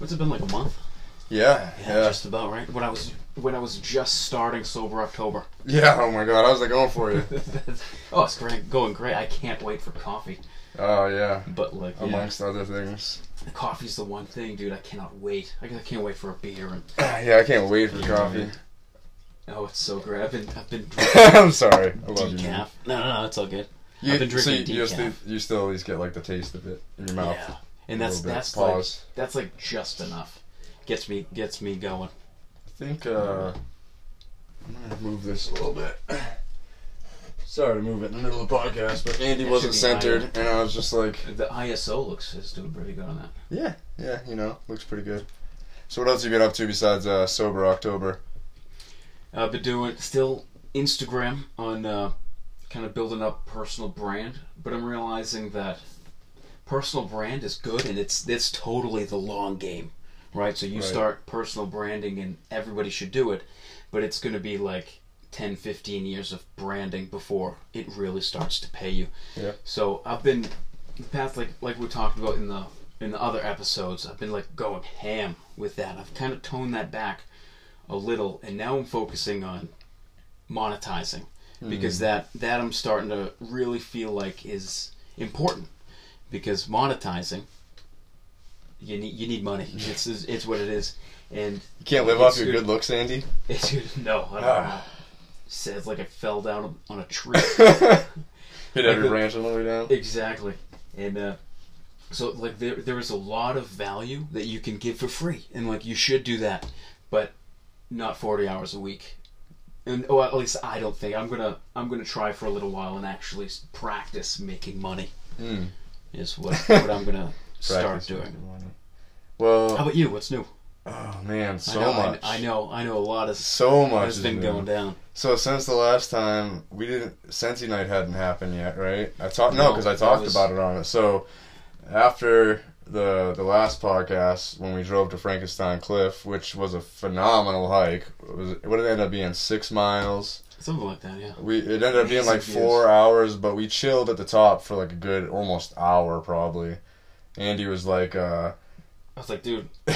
What's it been like a month? Yeah, Yeah, yeah, just about right. When I was when I was just starting sober October. yeah. Oh my god, how's it going for you? oh, it's great, going great. I can't wait for coffee. Oh yeah, But like, yeah, amongst other things. the coffee's the one thing, dude. I cannot wait. I, I can't wait for a beer and Yeah, I can't wait for coffee. oh, it's so great. I've been I've been I'm sorry. I love you. drinking man. decaf. No, no, no, it's all good. You, I've been drinking you, you, decaf. still, you still at least get like the taste of it in your mouth. Yeah, and that's that's like that's like just enough. Gets me gets me going. I think uh, I'm gonna move this a little bit. Sorry to move it in the middle of the podcast, but Andy wasn't should be centered, and I was just like, The ISO looks is doing pretty good on that. yeah, yeah, you know, looks pretty good. So what else you been up to besides uh, sober October? I've been doing still Instagram on uh, kind of building up personal brand, but I'm realizing that personal brand is good and it's it's totally the long game, right? So you Right. start personal branding and everybody should do it, but it's going to be like 10, 15 years of branding before it really starts to pay you. Yeah. So I've been the past like like we talked about in the in the other episodes, I've been like going ham with that. I've kind of toned that back a little, and now I'm focusing on monetizing because hmm. that that I'm starting to really feel like is important because monetizing you need you need money. It's it's, what it is, and You can't live off your good. good looks, Andy. it's no. I don't Ah. know. Says like I fell down on a tree. Hit every branch on the way down. Exactly. And uh, so like there there is a lot of value that you can give for free, and like you should do that, but not forty hours a week. And well, at least I don't think I'm gonna I'm gonna try for a little while and actually practice making money. Mm. Is what what I'm gonna start Practice doing. money. Well, How about you? What's new? oh man, so I know, much. I, I know. I know a lot of So much has has been going down. So since the last time we didn't, Sensi Night hadn't happened yet, right? I talked no, No, because I that talked was- about it on it. So after the the last podcast, when we drove to Frankenstein Cliff, which was a phenomenal hike, it was what did it end up being? Six miles. Something like that. Yeah. We it ended up being like views. four hours, but we chilled at the top for like a good almost hour probably. Andy was like, uh, I was like, dude,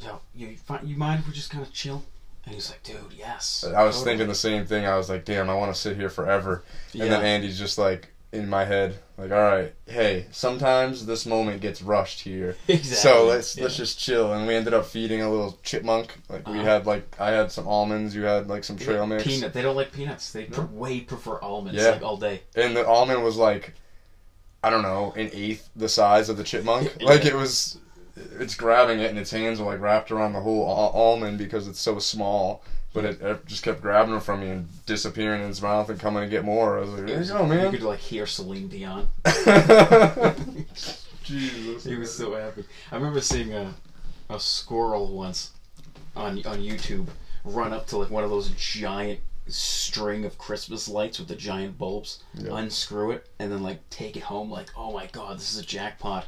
yo, you fi- you mind if we just kind of chill? And he's like, dude, yes. I was totally." thinking the same thing. I was like, damn, I want to sit here forever. And then Yeah. Andy's just like in my head, like, all right, hey, sometimes this moment gets rushed here, Exactly. so let's yeah. let's just chill. And we ended up feeding a little chipmunk. Like we Uh-huh. had like I had some almonds, you had like some trail mix, Peanut. They don't like peanuts. They No. way prefer almonds Yeah. like all day. and the almond was like, I don't know, an eighth the size of the chipmunk. Yeah. Like it was, it's grabbing it and its hands are like wrapped around the whole al- almond because it's so small. But it, it just kept grabbing it from me and disappearing in its mouth and coming to get more. I was like, there you go, man. You could like hear Celine Dion. Jesus. He was so happy. I remember seeing a a squirrel once on on YouTube run up to like one of those giant string of Christmas lights with the giant bulbs, Yeah. unscrew it, and then like take it home. Like, oh my god, this is a jackpot.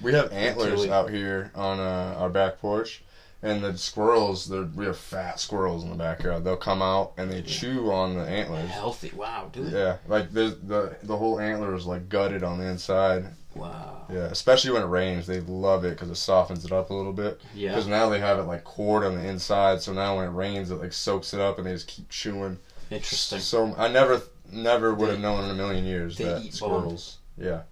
We have antlers out here on uh, our back porch, and the squirrels, they're, we have fat squirrels in the backyard. They'll come out and they chew on the antlers. Healthy. Wow, dude. Yeah, like the the the whole antler is like gutted on the inside. Wow. Yeah, especially when it rains, they love it because it softens it up a little bit. Yeah. Because now they have it like cord on the inside, so now when it rains, it like soaks it up, and they just keep chewing. Interesting. So I never never would have known in a million years they that eat bone. squirrels, yeah,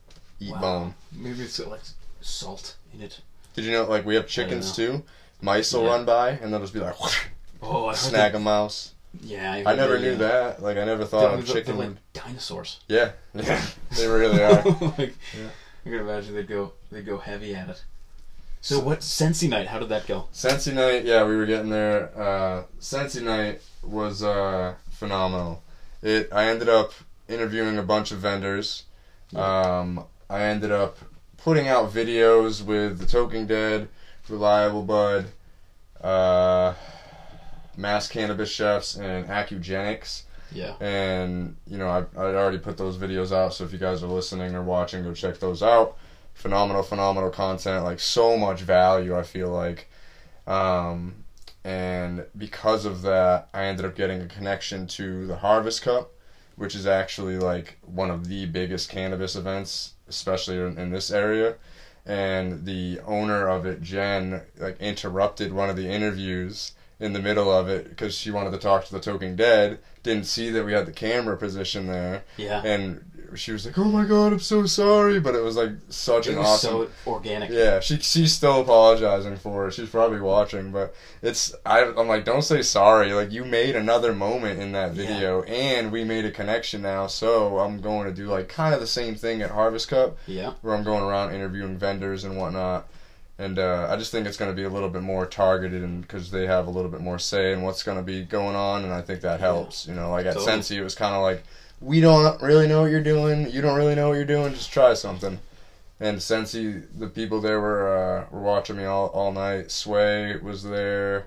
eat Wow. bone. Maybe it's got like salt in it. Did you know like we have chickens too? Mice will Yeah. run by and they'll just be like Oh, I snag that- a mouse. Yeah, I heard never they, knew uh, that. Like I never They're, thought they're- chicken. they're like dinosaurs. Yeah, yeah, they really are. like, Yeah. I can imagine they'd go they go heavy at it. So what Sensi night? How did that go? Sensi night, yeah, we were getting there. Uh, Sensi night was uh, phenomenal. It. I ended up interviewing a bunch of vendors. Um, I ended up putting out videos with the Toking Dead, Reliable Bud, uh, Mass Cannabis Chefs, and Acugenics. Yeah. And you know, I I already put those videos out. So if you guys are listening or watching, go check those out. Phenomenal, phenomenal content. Like so much value. I feel like, um, and because of that, I ended up getting a connection to the Harvest Cup, which is actually like one of the biggest cannabis events, especially in, in this area. And the owner of it, Jen, like interrupted one of the interviews in the middle of it because she wanted to talk to the Talking Dead. Didn't see that we had the camera position there, Yeah. and she was like, "Oh my god, I'm so sorry," but it was like such it an was awesome. so organic. Yeah, she she's still apologizing for it. She's probably watching, but it's I I'm like, don't say sorry. Like you made another moment in that Yeah. video, and we made a connection now. So I'm going to do like kind of the same thing at Harvest Cup, Yeah. where I'm going around interviewing vendors and whatnot. And uh, I just think it's going to be a little bit more targeted, and because they have a little bit more say in what's going to be going on, and I think that Yeah. helps. You know, like at Totally. Sensi, it was kind of like, we don't really know what you're doing. You don't really know what you're doing. Just try something. And Sensi, the people there were uh, were watching me all, all night. Sway was there.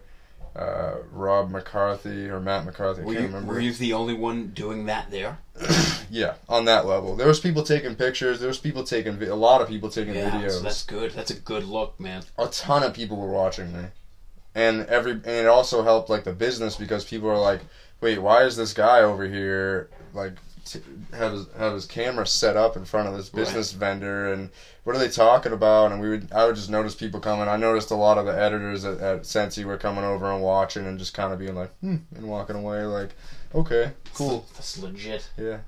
Uh, Rob McCarthy or Matt McCarthy, I Were can't you, remember. were you the only one doing that there? yeah, on that level, there was people taking pictures. There was people taking vi- a lot of people taking Yeah. videos. So that's good. That's a good look, man. a ton of people were watching me, and every and it also helped like the business because people are like, wait, why is this guy over here like t- have his have his camera set up in front of this business vendor and what are they talking about? And we would I would just notice people coming. I noticed a lot of the editors at, at Sensi were coming over and watching and just kind of being like, hmm, and walking away like, okay, cool. That's legit. Yeah.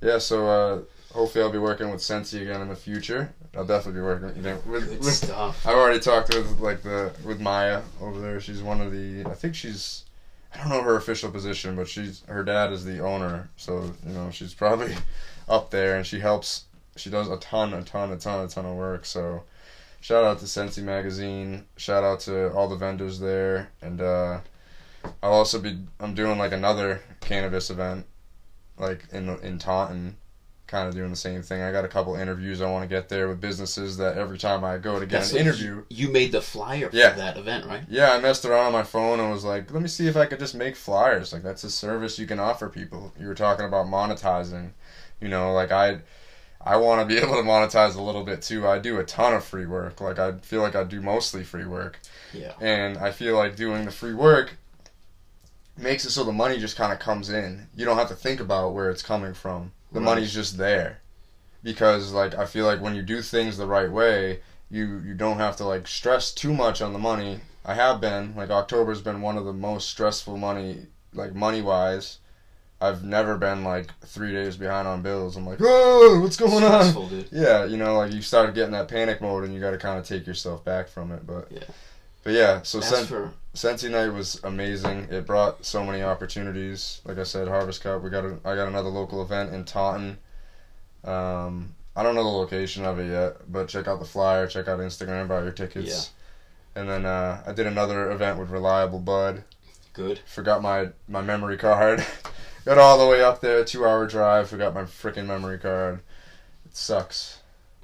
Yeah, so uh, hopefully I'll be working with Sensi again in the future. I'll definitely be working you know, with, Good with stuff. I've already talked with like the with Maya over there. She's one of the I think she's I don't know her official position, but she's her dad is the owner, so you know she's probably up there and she helps. She does a ton, a ton, a ton, a ton of work. So shout out to Sensi Magazine. Shout out to all the vendors there, and uh, I'll also be I'm doing like another cannabis event, like in in Taunton. Kind of doing the same thing. I got a couple interviews I want to get there with businesses that every time I go to get That's an interview, You, made the flyer for Yeah. that event, right? yeah, I messed around on my phone and was like, let me see if I could just make flyers. Like that's a service you can offer people. You were talking about monetizing. You know, like I I want to be able to monetize a little bit too. I do a ton of free work. Like I feel like I do mostly free work. Yeah. And I feel like doing the free work makes it so the money just kind of comes in. You don't have to think about where it's coming from. The Right. money's just there. Because like I feel like when you do things the right way, you you don't have to like stress too much on the money. I have been like October's been one of the most stressful money like money wise. I've never been like three days behind on bills. I'm like, oh, what's going on? Dude. Yeah, you know, like you started getting that panic mode, and you got to kind of take yourself back from it. But Yeah. but yeah. So That's Sen- for Sensi Night was amazing. It brought so many opportunities. Like I said, Harvest Cup. We got a, I got another local event in Taunton. Um, I don't know the location of it yet, but check out the flyer. Check out Instagram. Buy your tickets. Yeah. And then uh, I did another event with Reliable Bud. good. Forgot my my memory card. got all the way up there, two hour drive. Forgot my freaking memory card. It sucks,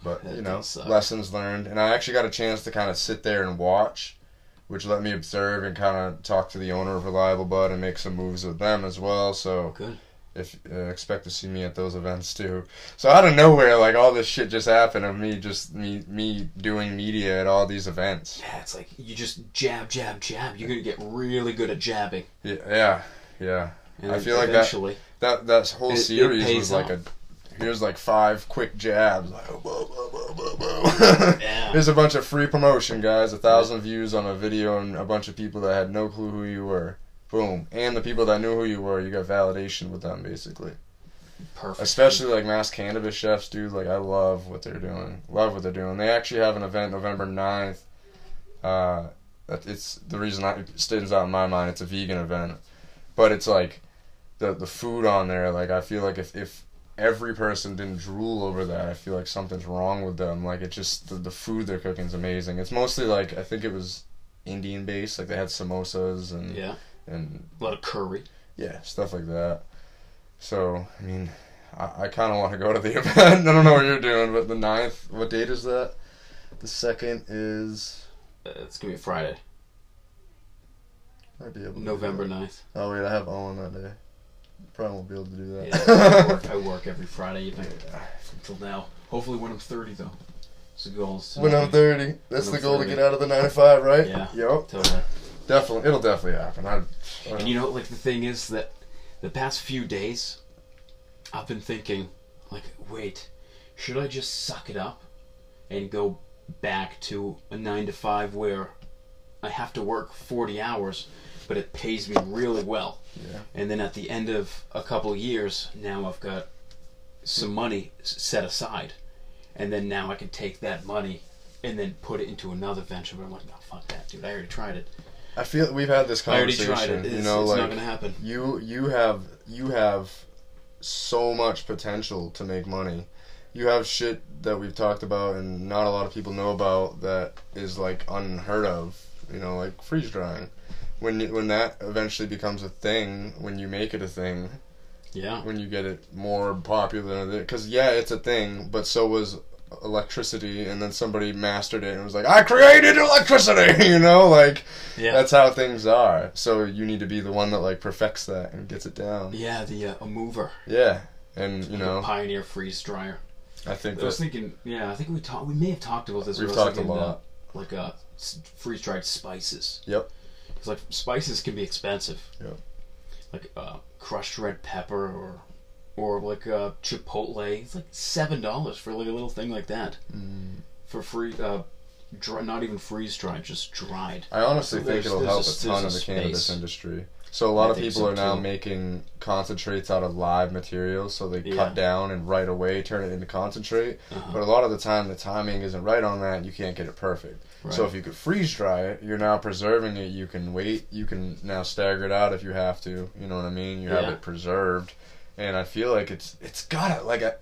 but That you know, lessons learned. And I actually got a chance to kind of sit there and watch, which let me observe and kind of talk to the owner of Reliable Bud and make some moves with them as well. So Good. if uh, expect to see me at those events too. So out of nowhere, like all this shit just happened of me just me me doing media at all these events. Yeah, it's like you just jab, jab, jab. You're gonna get really good at jabbing. Yeah, yeah, yeah. And I feel like that- That that whole It- it series pays was like off. a here's like five quick jabs. Like, whoa, whoa, whoa, whoa, whoa. Yeah. Here's a bunch of free promotion, guys. A thousand views on a video and a bunch of people that had no clue who you were. Boom. And the people that knew who you were, you got validation with them basically. perfect. Especially like mass cannabis chefs, dude. Like I love what they're doing. Love what they're doing. They actually have an event November 9th. Uh, it's the reason I, it stands out in my mind. It's a vegan event, but it's like the the food on there. Like I feel like if if every person didn't drool over that, I feel like something's wrong with them. Like it just the, the food they're cooking is amazing. It's mostly like I think it was Indian based. Like they had samosas and Yeah, and a lot of curry. yeah, stuff like that. So, I mean, I, I kind of want to go to the event. I don't know what you're doing, but the 9th, what date is that? The second is. Uh, it's gonna be Friday, Might be able November that. 9th. Oh, wait, I have Owen that day. Probably won't be able to do Yeah, that. I, work, I work every Friday evening until now. Hopefully, when I'm 30, though. It's the goal. is when I'm 30. That's the goal to get out of the 9 to 5, right? Yeah. Yep. Totally. Definitely. It'll definitely happen. I, I, And you know, like the thing is that the past few days, I've been thinking, like, wait, should I just suck it up and go back to a nine to five where I have to work forty hours, but it pays me really well. Yeah. And then at the end of a couple of years, now I've got some money set aside, and then now I can take that money and then put it into another venture. But I'm like, no, fuck that, dude. I already tried it. I feel we've had this conversation. I already tried it. It's, you know, it's like not gonna happen. you you have you have so much potential to make money. You have shit that we've talked about and not a lot of people know about that is like unheard of. You know, like freeze drying. When you- when that eventually becomes a thing, when you make it a thing, Yeah. when you get it more popular, because yeah, it's a thing, but so was electricity, and then somebody mastered it and was like, "I created electricity," you know, like Yeah. that's how things are. So you need to be the one that like perfects that and gets it down. yeah, the uh, a mover. Yeah, and you The know, Pioneer freeze dryer. I think I was thinking, yeah, I think we talked. We may have talked about this. we've but I was talked a thinking, uh, lot. like uh, freeze dried spices. Yep. Because like spices can be expensive. Yep. Like uh, crushed red pepper or or like uh, chipotle. It's like seven dollars for like a little thing like that Mm. for free. Uh, dry, not even freeze dried, just dried. I honestly So think it'll help a- a ton of the cannabis industry. So a lot I of people so, are now too. making concentrates out of live materials, so they Yeah. cut down and right away turn it into concentrate. Uh-huh. But a lot of the time, the timing isn't right on that. You can't get it perfect. So if you could freeze dry it, you're now preserving it. You can wait. You can now stagger it out if you have to. You know what I mean? You have it preserved, and I feel like it's it's gotta like a,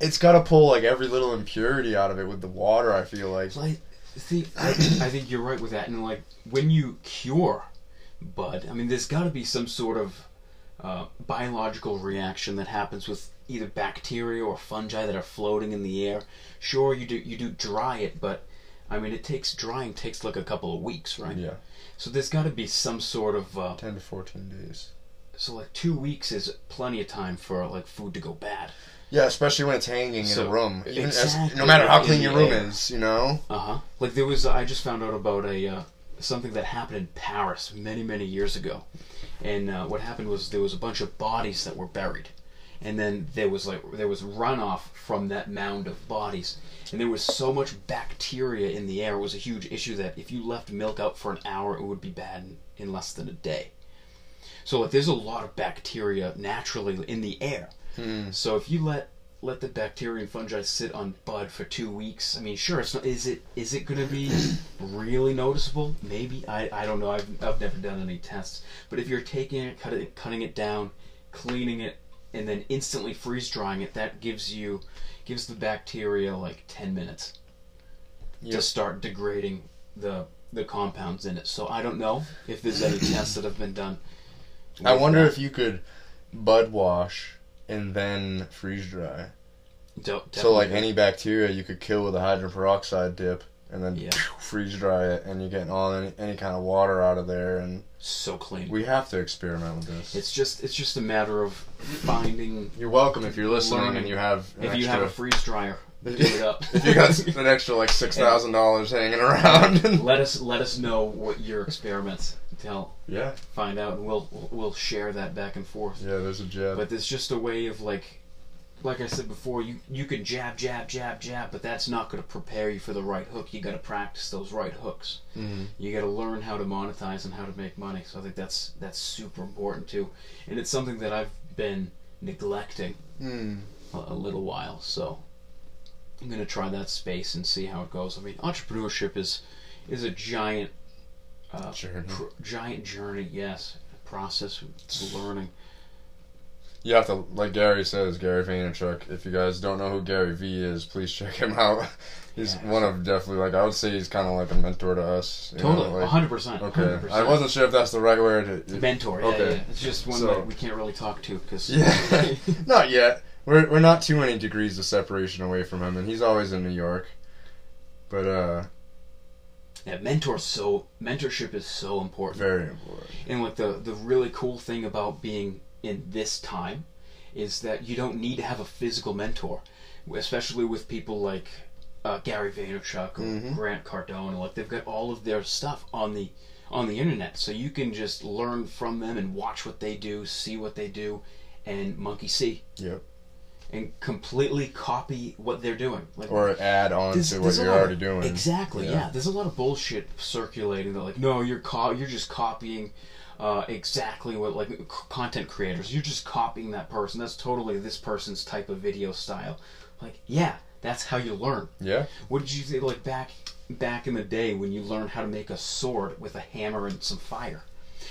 it's gotta pull like every little impurity out of it with the water. I feel like. Like, see, I, I think you're right with that. And like, when you cure bud, I mean, there's got to be some sort of uh, biological reaction that happens with either bacteria or fungi that are floating in the air. Sure, you do you do dry it, but I mean, it takes drying takes like a couple of weeks, right? Yeah, So there's got to be some sort of uh, ten to fourteen days. so like two weeks is plenty of time for like food to go bad. Yeah, especially when it's hanging in a room. Even as, no matter how clean your room is, you know. Uh huh. Like there was, I just found out about a uh, something that happened in Paris many, many years ago, and uh, what happened was there was a bunch of bodies that were buried, and then there was like there was runoff from that mound of bodies, and there was so much bacteria in the air. It was a huge issue that if you left milk out for an hour, it would be bad in, in less than a day. So like, there's a lot of bacteria naturally in the air. Hmm. So if you let let the bacteria and fungi sit on bud for two weeks, I mean, sure, it's not. Is it is it going to be really noticeable? Maybe I, I don't know. I've I've never done any tests. But if you're taking it, cutting it, cutting it down, cleaning it, and then instantly freeze drying it, that gives you gives the bacteria like ten minutes Yep. to start degrading the the compounds in it. So I don't know if there's any tests that have been done. I wonder that. if you could bud wash and then freeze dry. Do- So like any bacteria you could kill with a hydrogen peroxide dip and then Yeah. freeze dry it and you're getting all any, any kind of water out of there and so clean. we have to experiment with this. It's just it's just a matter of finding you're welcome if you're listening and you have if you extra, have a freeze dryer, do it up. if you got an extra like six thousand dollars hanging around. let us let us know what your experiments tell yeah, find out and we'll we'll share that back and forth. yeah. There's a jab. But there's just a way of like like I said before, you you can jab jab jab jab, but that's not going to prepare you for the right hook. You got to practice those right hooks. Mhm. You got to learn how to monetize and how to make money. So I think that's that's super important too, and it's something that I've been neglecting Mm. a, a little while. So I'm gonna try that space and see how it goes. I mean, entrepreneurship is is a giant uh, Journey. pr- giant journey. Yes, process of learning. You have to, like Gary says, Gary Vaynerchuk. If you guys don't know who Gary V is, please check him out. He's Yeah. one of definitely like I would say he's kind of like a mentor to us. Totally, like- hundred percent. okay, I wasn't sure if that's the right word. to- mentor. Yeah, Okay. yeah. It's just one So- that we can't really talk to because Yeah, not yet. We're we're not too many degrees of separation away from him, and he's always in New York. But uh, yeah, mentor. So mentorship is so important. very important. And like the the really cool thing about being in this time is that you don't need to have a physical mentor, especially with people like uh, Gary Vaynerchuk or Mhm. Grant Cardone. Like they've got all of their stuff on the on the internet, so you can just learn from them and watch what they do, see what they do, and monkey see. Yep. And completely copy what they're doing. Like or add on to what you're lot of- already doing. Exactly. Yeah. Yeah. There's a lot of bullshit circulating that like, no, you're co- you're just copying uh, exactly what like c- content creators. You're just copying that person. That's totally this person's type of video style. Like, yeah, that's how you learn. Yeah. What did you say like back back in the day when you learned how to make a sword with a hammer and some fire?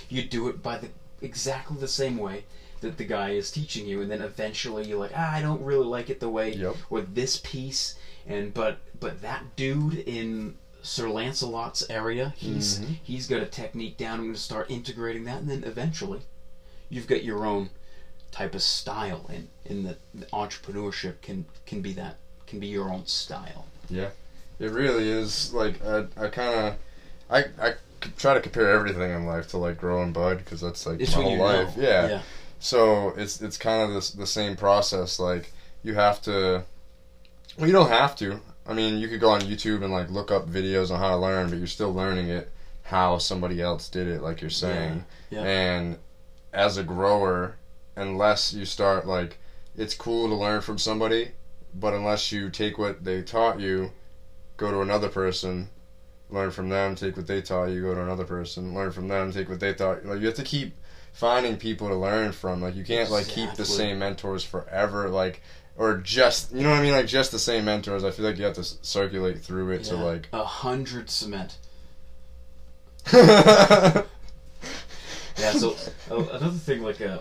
You do it by the exactly the same way that the guy is teaching you, and then eventually you're like, ah, I don't really like it the way Yep. or this piece, and but but that dude in Sir Lancelot's area, he's Mhm. he's got a technique down. I'm going to start integrating that, and then eventually, you've got your own type of style, and in the, the entrepreneurship can can be that can be your own style. Yeah, it really is like I, I kind of I I try to compare everything in life to like growing bud because that's like It's my whole life. know. Yeah. yeah. So it's it's kind of this the same process. Like you have to. Well, you don't have to. I mean, you could go on YouTube and like look up videos on how to learn, but you're still learning it how somebody else did it, like you're saying. Yeah. yeah. And as a grower, unless you start like, it's cool to learn from somebody, but unless you take what they taught you, go to another person, learn from them, take what they taught you, go to another person, learn from them, take what they taught. You. Like you have to keep finding people to learn from. Like you can't like keep the same mentors forever. Like or just you know what I mean, like just the same mentors. I feel like you have to circulate through it to like. a hundred cement. yeah. Yeah. So uh, another thing, like uh,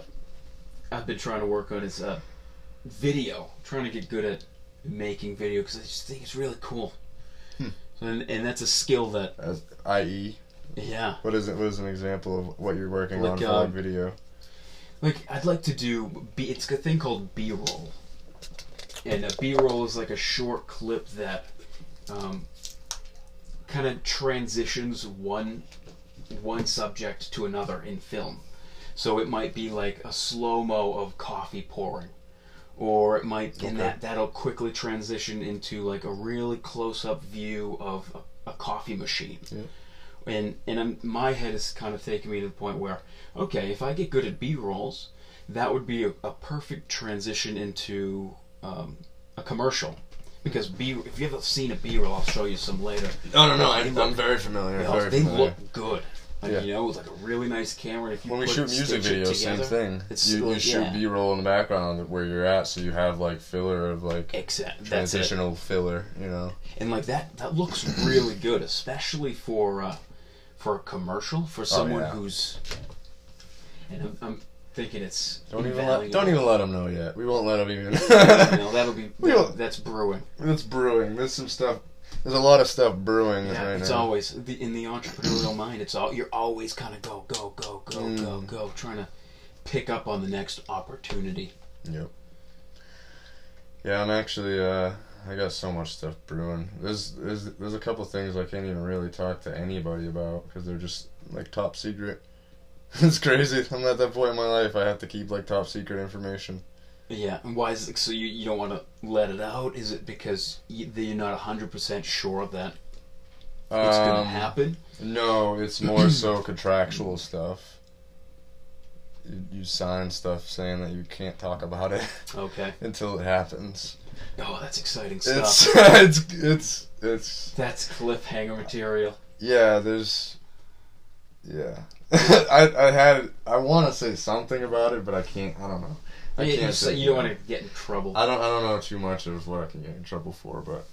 I've been trying to work on is uh, video. trying to get good at making video because I just think it's really cool. Hmm. And and that's a skill that As, i.e., yeah. what is it? What is an example of what you're working Like, on for uh, like video? Like I'd like to do B it's a thing called B roll. And a B roll is like a short clip that um, kind of transitions one one subject to another in film. So it might be like a slow mo of coffee pouring, or it might and that that'll quickly transition into like a really close up view of a, a coffee machine. Yeah. And and I'm, my head is kind of taking me to the point where okay, if I get good at B rolls, that would be a, a perfect transition into um, a commercial. Because B, if you haven't seen a B roll, I'll show you some later. No, no, no. I'm, look- I'm very familiar. They, very they familiar. look good. Like, Yeah. You know, with like a really nice camera. And if you when we shoot music stitch it videos, same together- thing. it's you, still- you shoot yeah. B-roll in the background where you're at, so you have like filler of like Exact. Transitional filler. You know. And like that, that looks really good, especially for uh, for a commercial for someone Oh, yeah. who's. And I'm, I'm thinking it's Don't even let, don't even let them know yet. We won't let them even. no, that'll be don't- that's brewing. That's brewing. There's some stuff. There's a lot of stuff brewing Yeah, right it's now. always the, in the entrepreneurial mind. It's all you're always kind of go go go go go Mm. go, trying to pick up on the next opportunity. Yep. Yeah, I'm actually. uh I got so much stuff brewing. There's there's there's a couple things I can't even really talk to anybody about because they're just like top secret. it's crazy. I'm at that point in my life. I have to keep like top secret information. Yeah, and why is it so you, you don't want to let it out? Is it because you, you're not hundred percent sure of that it's gonna Um, happen? No, it's more so contractual stuff. You, you sign stuff saying that you can't talk about it Okay. until it happens. Oh, that's exciting stuff. It's it's it's it's That's cliffhanger material. yeah. There's yeah. I I had I want to say something about it, but I can't. I don't know. I you, can't you, say you don't want to get in trouble. I don't I don't know too much of what I can get in trouble for, but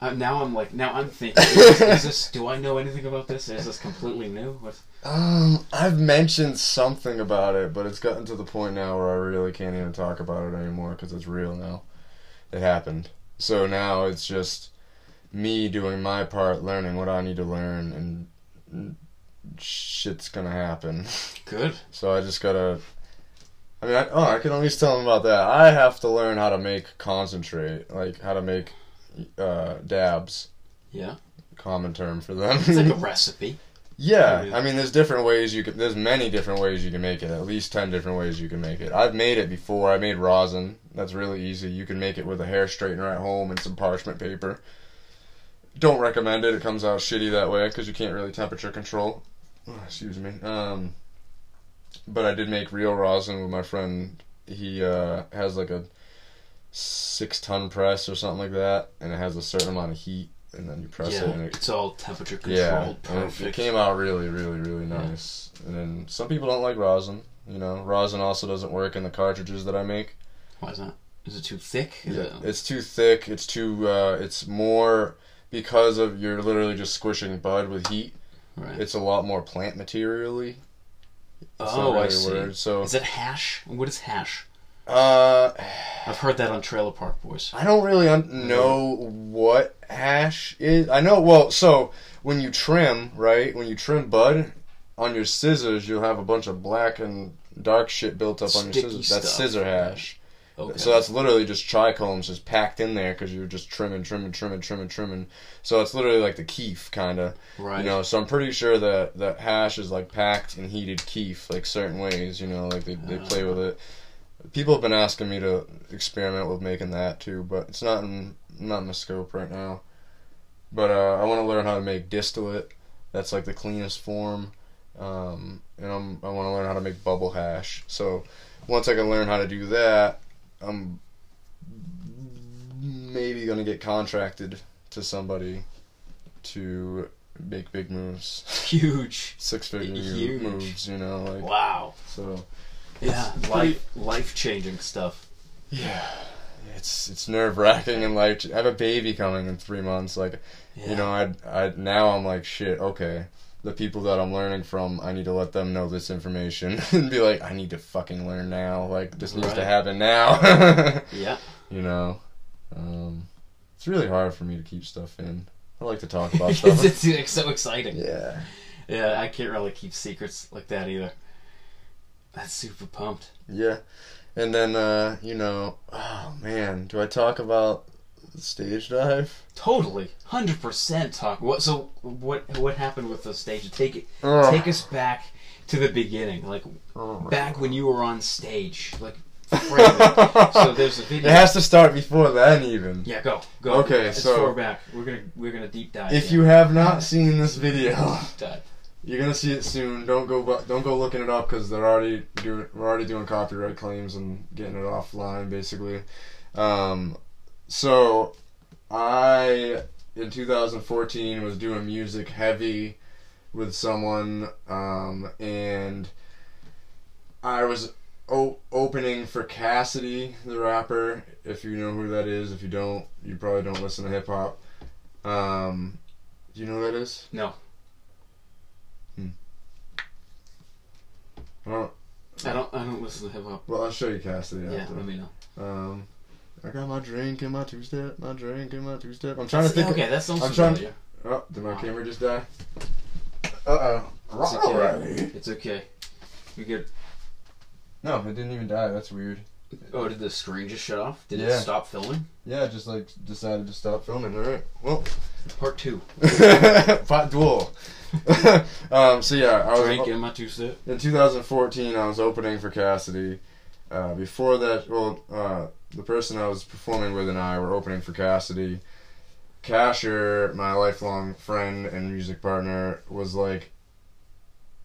Uh, now I'm like, now I'm thinking, is, is this? Do I know anything about this? Is this completely new? Um, I've mentioned something about it, but it's gotten to the point now where I really can't even talk about it anymore because it's real now. It happened. So now it's just me doing my part, learning what I need to learn, and shit's gonna happen. Good. So I just gotta. I mean, I, oh, I can at least tell them about that. I have to learn how to make concentrate, like how to make uh, dabs. Yeah. Common term for them. It's like a recipe. Yeah. I mean, there's different ways you can. There's many different ways you can make it. At least ten different ways you can make it. I've made it before. I made rosin. That's really easy. You can make it with a hair straightener at home and some parchment paper. Don't recommend it. It comes out shitty that way because you can't really temperature control. Oh, excuse me. Um, but I did make real rosin with my friend. He uh, has like a six ton press or something like that, and it has a certain amount of heat, and then you press yeah, it, and it it's all temperature controlled. it, Perfect. it came out really, really, really Yeah. nice. And then some people don't like rosin. You know, rosin also doesn't work in the cartridges that I make. Why is that? Is it too thick? Is Yeah, it- it's too thick. It's too. Uh, it's more because of you're literally just squishing bud with heat. right. It's a lot more plant materially. That's oh, not I see. word, So, Is it hash? What is hash? uh, I've heard that on Trailer Park Boys. I don't really un- know what hash is. I know. Well, so when you trim, right? When you trim bud on your scissors, you'll have a bunch of black and dark shit built up on your Sticky scissors. That's scissor hash. Okay. So that's literally just trichomes just packed in there because you're just trimming, trimming, trimming, trimming, trimming. So it's literally like the kief kind of, right. you know. So I'm pretty sure that that hash is like packed and heated kief like certain ways, you know, like they they play with it. People have been asking me to experiment with making that too, but it's not in not in my scope right now. But uh, I want to learn how to make distillate. That's like the cleanest form, um, and I'm, I want to learn how to make bubble hash. So once I can learn how to do that, I'm maybe gonna get contracted to somebody to make big moves, Huge. six figure Huge. moves. You know, like Wow. so. Yeah. It's Life life changing stuff. Yeah, it's it's nerve wracking and like I have a baby coming in three months. Like Yeah. you know, I I now I'm like shit. Okay, the people that I'm learning from, I need to let them know this information and be like, I need to fucking learn now. Like this needs to happen now. Yeah. you know, um, it's really hard for me to keep stuff in. I like to talk about stuff. it's, it's so exciting. yeah. Yeah, I can't really keep secrets like that either. That's super pumped. Yeah. And then, uh, you know, oh man, do I talk about the stage dive? Totally, hundred percent. Talk. What? So what? What happened with the stage? Take it. Ugh. Take us back to the beginning, like back when you were on stage. Like, so there's a video. It has to start before then, even. yeah, go go. Okay, As so- far back, we're gonna we're gonna deep dive. If in. you have not seen this video, dive. you're gonna see it soon. Don't go, don't go looking it up because they're already doing, we're already doing copyright claims and getting it offline, basically. Um, so I in 2014 was doing music heavy with someone, um, and I was o- opening for Cassidy, the rapper. If you know who that is, if you don't, you probably don't listen to hip hop. Um, do you know who that is? No, Oh, I don't. I don't listen to hip hop. well, I'll show you Cassidy Yeah, after. let me know. Um, I got my drink and my two step, my drink and my two step. I'm trying to think. Okay, that sounds I'm trying- familiar. oh, did my camera just die? Uh It's oh. okay. It's okay. We get. No, it didn't even die. That's weird. Oh, did the screen just shut off? Did it stop filming? Yeah, just like decided to stop filming. All right. Well, Part two. pot duel. um, so yeah, I was Drink in my two step. in 2014. I was opening for Cassidy. Uh, before that, well, uh, the person I was performing with and I were opening for Cassidy. Casher, my lifelong friend and music partner, was like,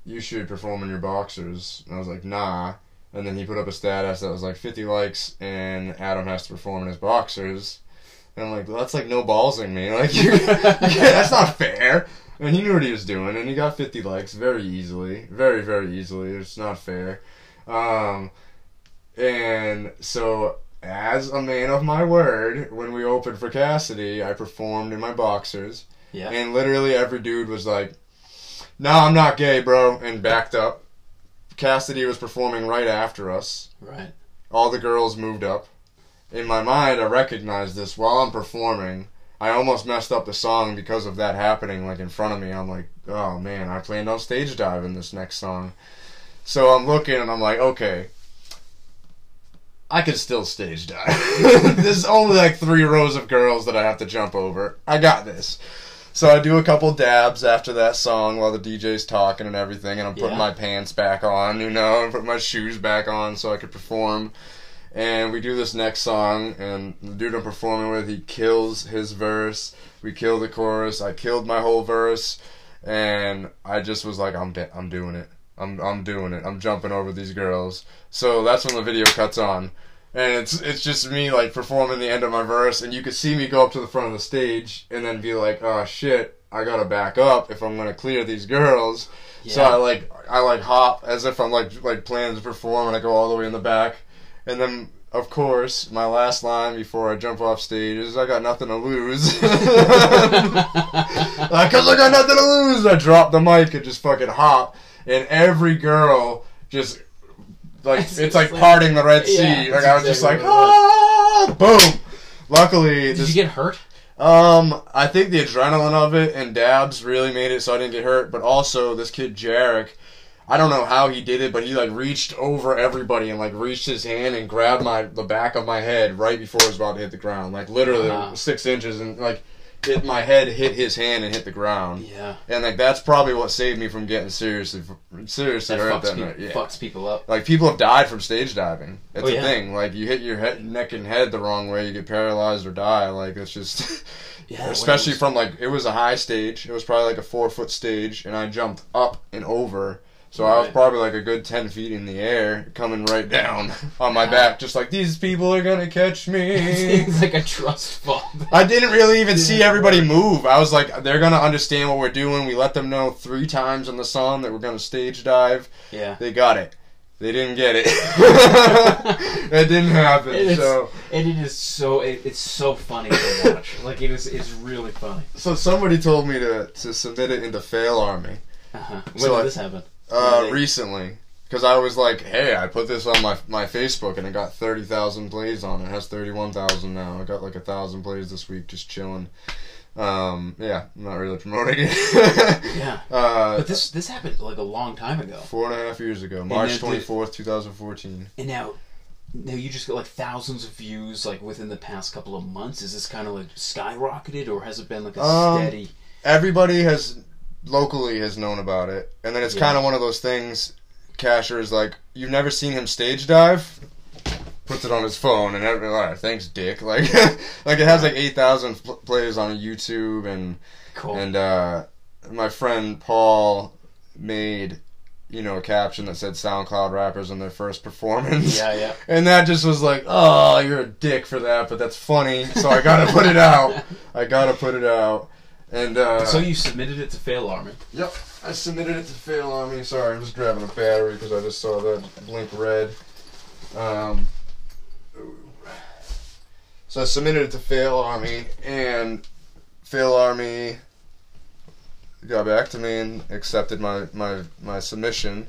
"You should perform in your boxers." And I was like, "Nah." And then he put up a status that was like 50 likes, and Adam has to perform in his boxers. And I'm like, well, "That's like no ballsing me. Like, that's not fair." And he knew what he was doing, and he got 50 likes very easily, very very easily. It's not fair. Um, and so as a man of my word, when we opened for Cassidy, I performed in my boxers. Yeah. And literally every dude was like, No, I'm not gay, bro, and backed up. Cassidy was performing right after us. Right. All the girls moved up. In my mind, I recognized this while I'm performing. I almost messed up the song because of that happening, like in front of me. I'm like, oh man, I planned on stage diving this next song. So I'm looking and I'm like, okay, I could still stage dive. There's only like three rows of girls that I have to jump over. I got this. So I do a couple dabs after that song while the DJ's talking and everything, and I'm putting Yeah. my pants back on, you know, and put my shoes back on so I could perform. And we do this next song, and the dude I'm performing with, he kills his verse. We kill the chorus. I killed my whole verse, and I just was like, I'm de- I'm doing it. I'm I'm doing it. I'm jumping over these girls. So that's when the video cuts on, and it's it's just me like performing the end of my verse, and you could see me go up to the front of the stage and then be like, "Oh shit, I gotta back up if I'm gonna clear these girls." So I like I like hop as if I'm like like planning to perform, and I go all the way in the back, and then of course my last line before I jump off stage is I got nothing to lose. Because I got nothing to lose, I drop the mic and just fucking hop, and every girl just like It's it's, like like- parting the Red Sea. Yeah, like I was just like, ah, boom. Luckily, Did this you get hurt? um, I think the adrenaline of it and dabs really made it so I didn't get hurt. But also, this kid Jarek, I don't know how he did it, but he like reached over everybody and like reached his hand and grabbed my the back of my head right before I was about to hit the ground, like literally Wow. six inches, and like hit my head hit his hand and hit the ground, Yeah. and like that's probably what saved me from getting seriously seriously That hurt fucks, that night. Yeah. fucks people up. Like people have died from stage diving. It's Oh, a yeah. thing. Like you hit your head, neck and head the wrong way, you get paralyzed or die. Like it's just, Yeah, especially was- from like it was a high stage. It was probably like a four foot stage, and I jumped up and over. So I was probably like a good ten feet in the air, coming right down on my back, just like these people are gonna catch me. it's like a trust fall. I didn't really even see everybody move. I was like, they're gonna understand what we're doing. We let them know three times in the song that we're gonna stage dive. Yeah. They got it. They didn't get it. it didn't happen. It is- so, And it is so it, it's so funny to watch. like it is it's really funny. so somebody told me to, to submit it into Fail Army Uh-huh. When So did I- this happen? Uh, recently because I was like, hey, I put this on my my Facebook and it got thirty thousand plays on it. It has thirty one thousand now. I got like a thousand plays this week, just chilling. Um, yeah, I'm not really promoting it. Yeah. uh, But this this happened like a long time ago. four and a half years ago, March twenty fourth, two thousand fourteen. And now now you just got like thousands of views like within the past couple of months. Is this kind of like skyrocketed or has it been like a Um, steady everybody has locally has known about it, and then it's Yeah. kind of one of those things. Casher is like, you've never seen him stage dive. Puts it on his phone, and everybody like, thanks, Dick. Like, like it has like eight thousand pl- plays on YouTube, and cool? and uh, my friend Paul made, you know, a caption that said SoundCloud rappers in their first performance. yeah, yeah. And that just was like, oh, you're a dick for that, but that's funny, so I gotta put it out. I gotta put it out. And uh, So you submitted it to Fail Army. Yep, I submitted it to Fail Army. Sorry, I'm just grabbing a battery because I just saw that blink red. Um, so I submitted it to Fail Army, and Fail Army got back to me and accepted my, my, my submission.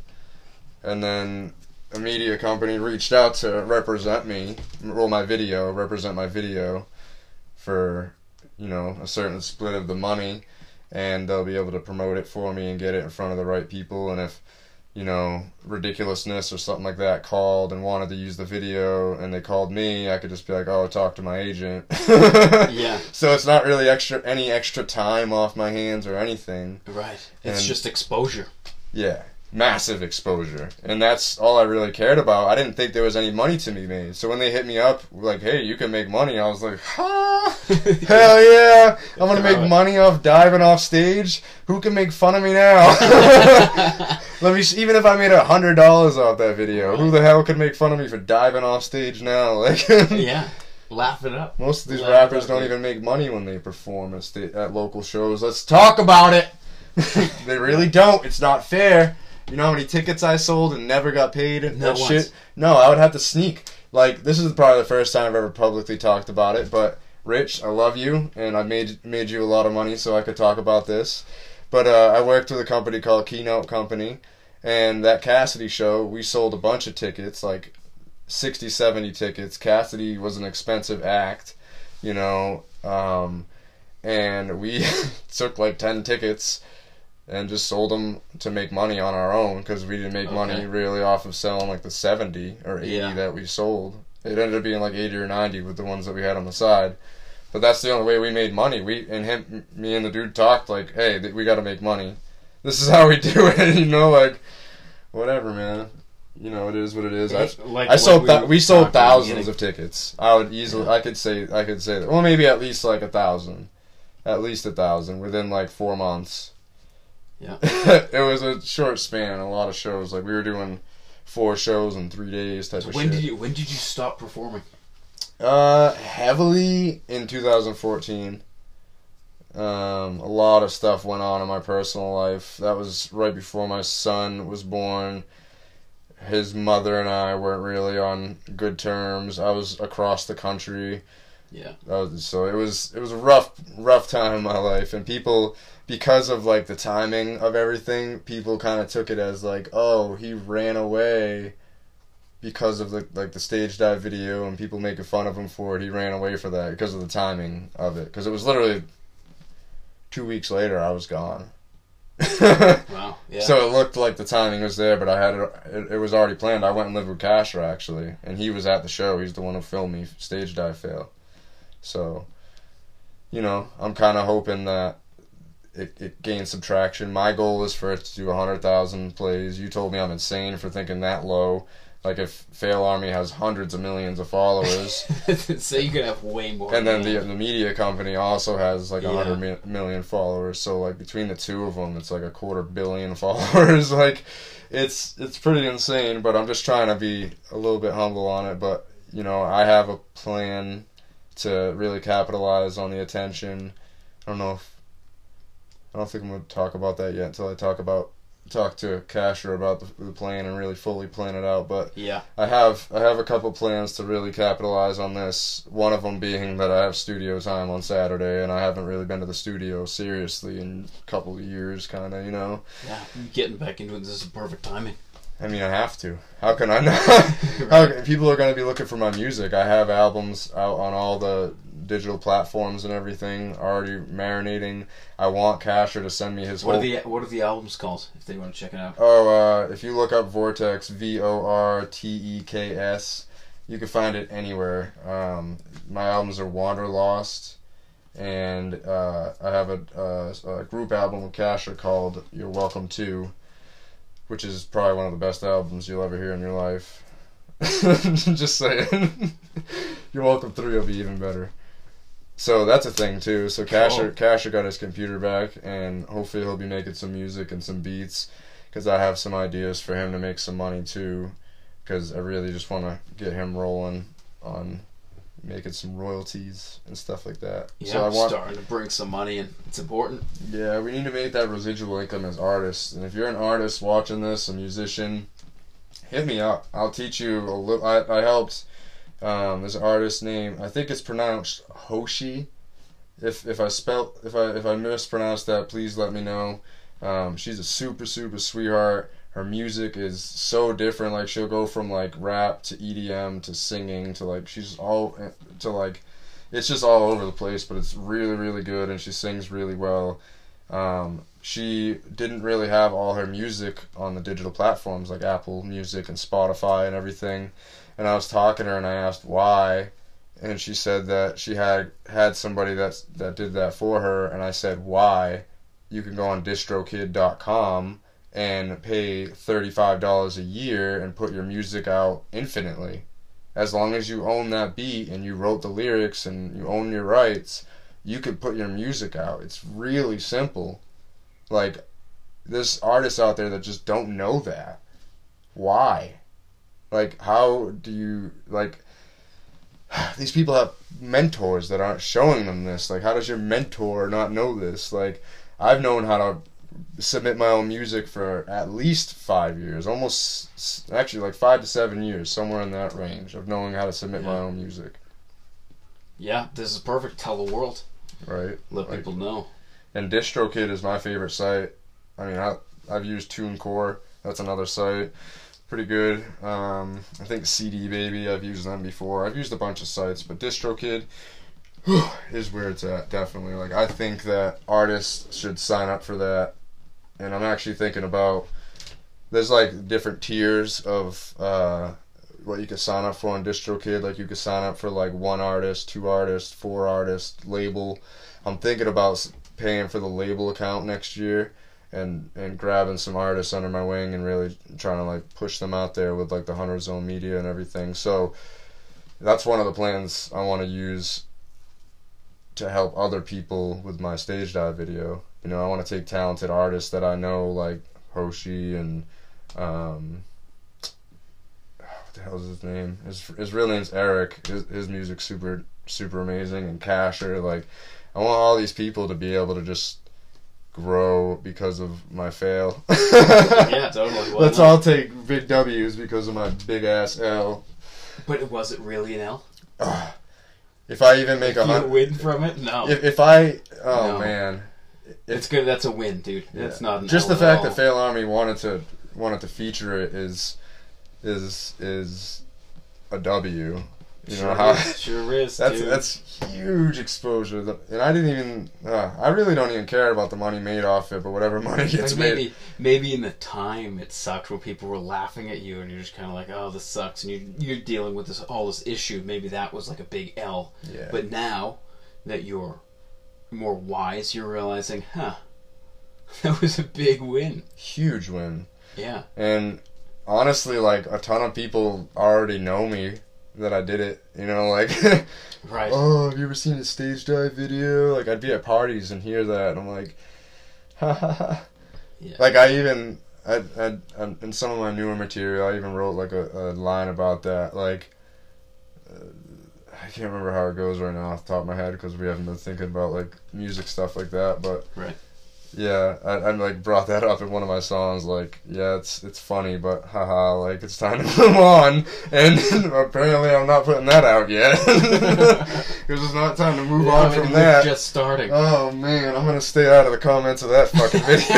And then a media company reached out to represent me, roll my video, represent my video for, you know, a certain split of the money and they'll be able to promote it for me and get it in front of the right people. And if you know ridiculousness or something like that called and wanted to use the video, and they called me, I could just be like, "Oh, talk to my agent." Yeah. So it's not really extra any extra time off my hands or anything. Right. It's And- just exposure. Yeah, massive exposure, and that's all I really cared about. I didn't think there was any money to be made. So when they hit me up like, "Hey, you can make money," I was like, "Ha! Hell yeah! I'm gonna make money off diving off stage. Who can make fun of me now? Let me. Even if I made a hundred dollars off that video, who the hell could make fun of me for diving off stage now? Like, yeah. Laugh it up. most of these Laugh rappers don't even make money when they perform at, sta- at local shows. Let's talk about it. they really don't. It's not fair. You know how many tickets I sold and never got paid Not that once. shit? No, I would have to sneak. Like this is probably the first time I've ever publicly talked about it, but Rich, I love you and I made made you a lot of money so I could talk about this. But uh, I worked with a company called Keynote Company and that Cassidy show, we sold a bunch of tickets, like 60, 70 tickets. Cassidy was an expensive act, you know, um, and we took like 10 tickets and just sold them to make money on our own because we didn't make money really off of selling like the 70 or 80 Yeah. that we sold. It ended up being like 80 or 90 with the ones that we had on the side. But that's the only way we made money. We and him, me and the dude talked like, "Hey, th- we got to make money. This is how we do it." you know, like whatever, man. You know, it is what it is. I, Like- I sold we th- were we sold talking at the thousands of tickets. I would easily, I could say, I could say that. Well, maybe at least like a thousand, at least a thousand within like four months. Yeah. it was a short span. A lot of shows. Like we were doing four shows in three days type So of when shit. did you when did you stop performing? Uh, heavily in 2014. Um, a lot of stuff went on in my personal life. That was right before my son was born. His mother and I weren't really on good terms. I was across the country. Yeah. Was, so it was it was a rough rough time in my life, and people because of like the timing of everything, people kind of took it as like, oh, he ran away because of the like the stage dive video, and people making fun of him for it. He ran away for that because of the timing of it, because it was literally two weeks later I was gone. Wow. Yeah. So it looked like the timing was there, but I had it, it. It was already planned. I went and lived with Casher actually, and he was at the show. He's the one who filmed me stage dive fail. So, you know, I'm kind of hoping that it, it gains some traction. My goal is for it to do hundred thousand plays. You told me I'm insane for thinking that low. Like if Fail Army has hundreds of millions of followers, so you could have way more. and then the the media company also has like a Yeah. hundred mi- million followers. So like between the two of them, it's like a quarter billion followers. like it's it's pretty insane. But I'm just trying to be a little bit humble on it. But you know, I have a plan to really capitalize on the attention. I don't know if I don't think I'm gonna talk about that yet until I talk about talk to Casher about the, the plan and really fully plan it out. But Yeah. I have I have a couple plans to really capitalize on this. One of them being that I have studio time on Saturday, and I haven't really been to the studio seriously in a couple of years, kind of. You know, Yeah. Getting back into it. This is perfect timing. I mean, I have to. How can I not? How, people are going to be looking for my music. I have albums out on all the digital platforms and everything already marinating. I want Casher to send me his What whole are the what are the albums called? If they want to check it out. Oh, uh, if you look up Vorteks, V O R T E K S, you can find it anywhere. Um, my albums are Wanderlost, and uh, I have a, a, a group album with Casher called You're Welcome 2, which is probably one of the best albums you'll ever hear in your life. Just saying. You're Welcome 3 will be even better. So that's a thing too. So Casher, Casher oh. got his computer back, and hopefully he'll be making some music and some beats because I have some ideas for him to make some money too. Because I really just want to get him rolling on making some royalties and stuff like that. Yeah. so I want, starting to bring some money in. It's important. yeah, we need to make that residual income as artists. And if you're an artist watching this, a musician, hit me up. I'll teach you a little. I, I helped. Um, there's an artist name. I think it's pronounced Hoshi. If if I spelt if I if I mispronounced that, please let me know. Um, she's a super super sweetheart. Her music is so different. Like she'll go from like rap to EDM to singing to like she's all to like it's just all over the place. But it's really really good, and she sings really well. Um, she didn't really have all her music on the digital platforms like Apple Music and Spotify and everything. And I was talking to her and I asked why, and she said that she had had somebody that that did that for her. And I said why. You can go on distrokid.com and pay $35 a year and put your music out infinitely. As long as you own that beat and you wrote the lyrics and you own your rights, you could put your music out. It's really simple. Like, there's artists out there that just don't know that. Why? Like, how do you, like, these people have mentors that aren't showing them this. Like, how does your mentor not know this? Like, I've known how to submit my own music for at least five years, almost actually like five to seven years, somewhere in that range of knowing how to submit my own music. Yeah. This is perfect. Tell the world. Right. Let Like- people know. And DistroKid is my favorite site. I mean, I, I've used TuneCore. That's another site. Pretty good. Um, I think CD Baby. I've used them before. I've used a bunch of sites, but DistroKid is where it's at. Definitely. Like I think that artists should sign up for that. And I'm actually thinking about. There's like different tiers of uh, what you could sign up for on DistroKid. Like you could sign up for like one artist, two artists, four artists, label. I'm thinking about paying for the label account next year and and grabbing some artists under my wing and really trying to like push them out there with like the hundred zone media and everything so that's one of the plans i want to use to help other people with my stage dive video you know i want to take talented artists that i know like hoshi and um the hell's his name? His his real name's Eric. His his music's super super amazing and Casher. Like, I want all these people to be able to just grow because of my fail. yeah, totally. Let's all take big W's because of my big ass L. But was it really an L? Ugh. If I even make If a you hundred, win from it? No. if, if I, oh No. man, it's good. That's a win, dude. That's not an just L the fact that Fail Army wanted to wanted to feature it is is is a W. You sure know how is, sure is. that's dude. that's huge exposure, The- and I didn't even. Uh, I really don't even care about the money made off it, but whatever money gets Like made. maybe maybe in the time it sucked when people were laughing at you and you're just kind of like, oh, this sucks, and you you're dealing with this all this issue. Maybe that was like a big L. Yeah. But now that you're more wise, you're realizing, huh, that was a big win. huge win. Yeah. And honestly, like a ton of people already know me that I did it. You know, like, Right. oh, have you ever seen a stage dive video? Like, I'd be at parties and hear that, and I'm like, ha ha ha. Yeah. Like, I even, I, I, I, in some of my newer material, I even wrote like a, a line about that. Like, uh, I can't remember how it goes right now off the top of my head because we haven't been thinking about like music stuff like that, but. Right. Yeah, I, I like brought that up in one of my songs. Like, yeah, it's it's funny, but haha, like it's time to move on. And apparently, I'm not putting that out yet because it's not time to move Yeah, on maybe from that. Just starting. Oh man, I'm gonna stay out of the comments of that fucking video.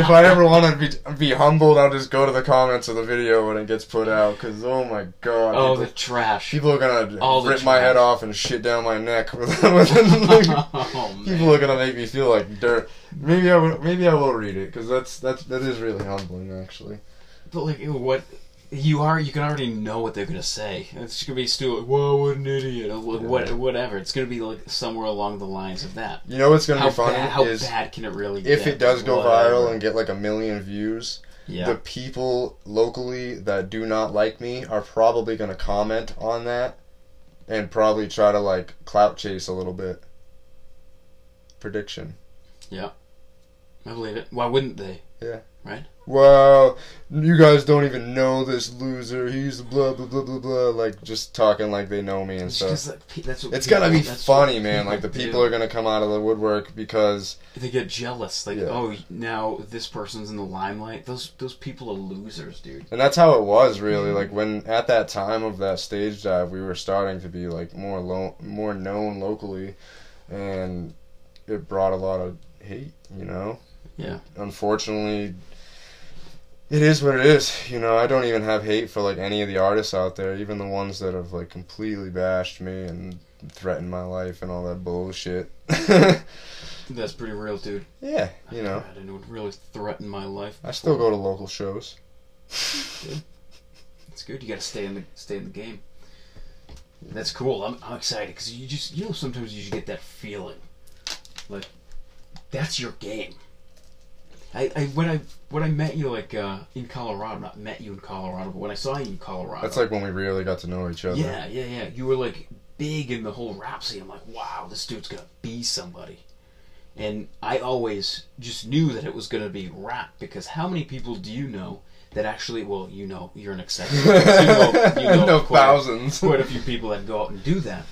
if I ever want to be be humbled, I'll just go to the comments of the video when it gets put out. Because oh my god, oh, people, the trash. people are gonna all rip my head off and shit down my neck with. with oh, man. People are gonna make me feel like Maybe I will. Maybe I will read it because that's that's that is really humbling, actually. But like, what you are, you can already know what they're gonna say. It's just gonna be stupid. Whoa, what an idiot! Or What, whatever. It's gonna be like somewhere along the lines of that. You know what's gonna How be funny bad? How is bad can it really? Be? If get? it does go Whatever. viral and get like a million views. yeah, The people locally that do not like me are probably gonna comment on that, and probably try to like clout chase a little bit. Prediction. I believe it. Why wouldn't they? Yeah. Right? Well, you guys don't even know this loser. He's blah blah blah blah blah. Like just talking like they know me and It's stuff. just that pe- that's what It's people- gonna be funny, man. Like the do. people are gonna come out of the woodwork because They get jealous. Like, Yeah. oh, now this person's in the limelight. Those those people are losers, dude. And that's how it was really. Like when at that time of that stage dive, we were starting to be like more lo- more known locally, and it brought a lot of hate. You know. Yeah. Unfortunately, it is what it is. You know, I don't even have hate for like any of the artists out there, even the ones that have like completely bashed me and threatened my life and all that bullshit. That's pretty real, dude. yeah, you know. God, and it would really threaten my life. I still go to local shows. It's good. You got to stay in the stay in the game. That's cool. I'm, I'm excited because you just you know sometimes you just get that feeling, like that's your game. I, I when I when I met you like uh, in Colorado, not met you in Colorado, but when I saw you in Colorado, That's like when we really got to know each other. yeah, yeah, yeah. You were like big in the whole rap scene. I'm like, wow, this dude's gonna be somebody. And I always just knew that it was gonna be rap because how many people do you know that actually? Well, you know, you're an exception. you know, you know no quite, thousands. quite a few people that go out and do that.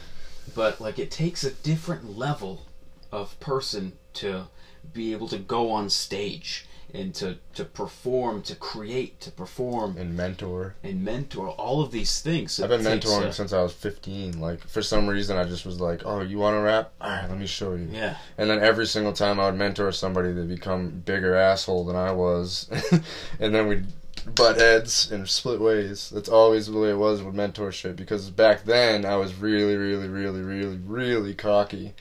But like, it takes a different level of person to be able to go on stage and to to perform, to create, to perform and mentor. and mentor all of these things. I've been mentoring uh, since I was 15. Like for some reason, I just was like, "Oh, you want to rap? All right, let me show you." Yeah, And then every single time I would mentor somebody, they become bigger asshole than I was, and then we'd butt heads and split ways. That's always the way it was with mentorship. Because back then, I was really, really, really, really, really cocky.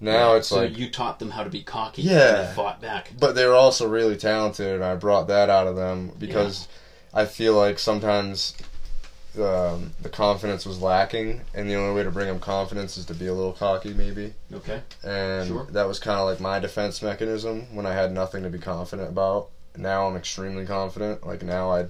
Now it's so like you taught them how to be cocky. Yeah. and they fought back. but they were also really talented, and I brought that out of them because I feel like sometimes um, the confidence was lacking, and the only way to bring them confidence is to be a little cocky, maybe. Okay. And Sure. that was kind of like my defense mechanism when I had nothing to be confident about. Now I'm extremely confident. Like now I'd.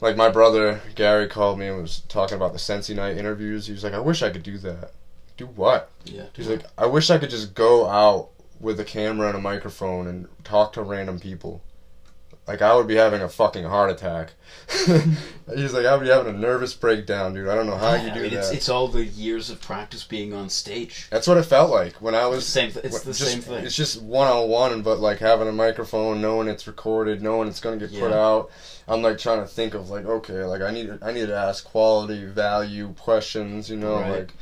Like my brother Gary called me and was talking about the Sensi Night interviews. He was like, "I wish I could do that." Do what? Yeah. He's like, I wish I could just go out with a camera and a microphone and talk to random people. like I would be having a fucking heart attack. He's like, I would be having a nervous breakdown, dude. I don't know how Yeah, you I do mean, that. it's, it's all the years of practice being on stage. That's what it felt like when I It's was the same. Th- it's the just- same thing. It's just one on one, but like having a microphone, knowing it's recorded, knowing it's gonna get put out. I'm like trying to think of like, okay, like I need I need to ask quality, value questions. You know, Right. like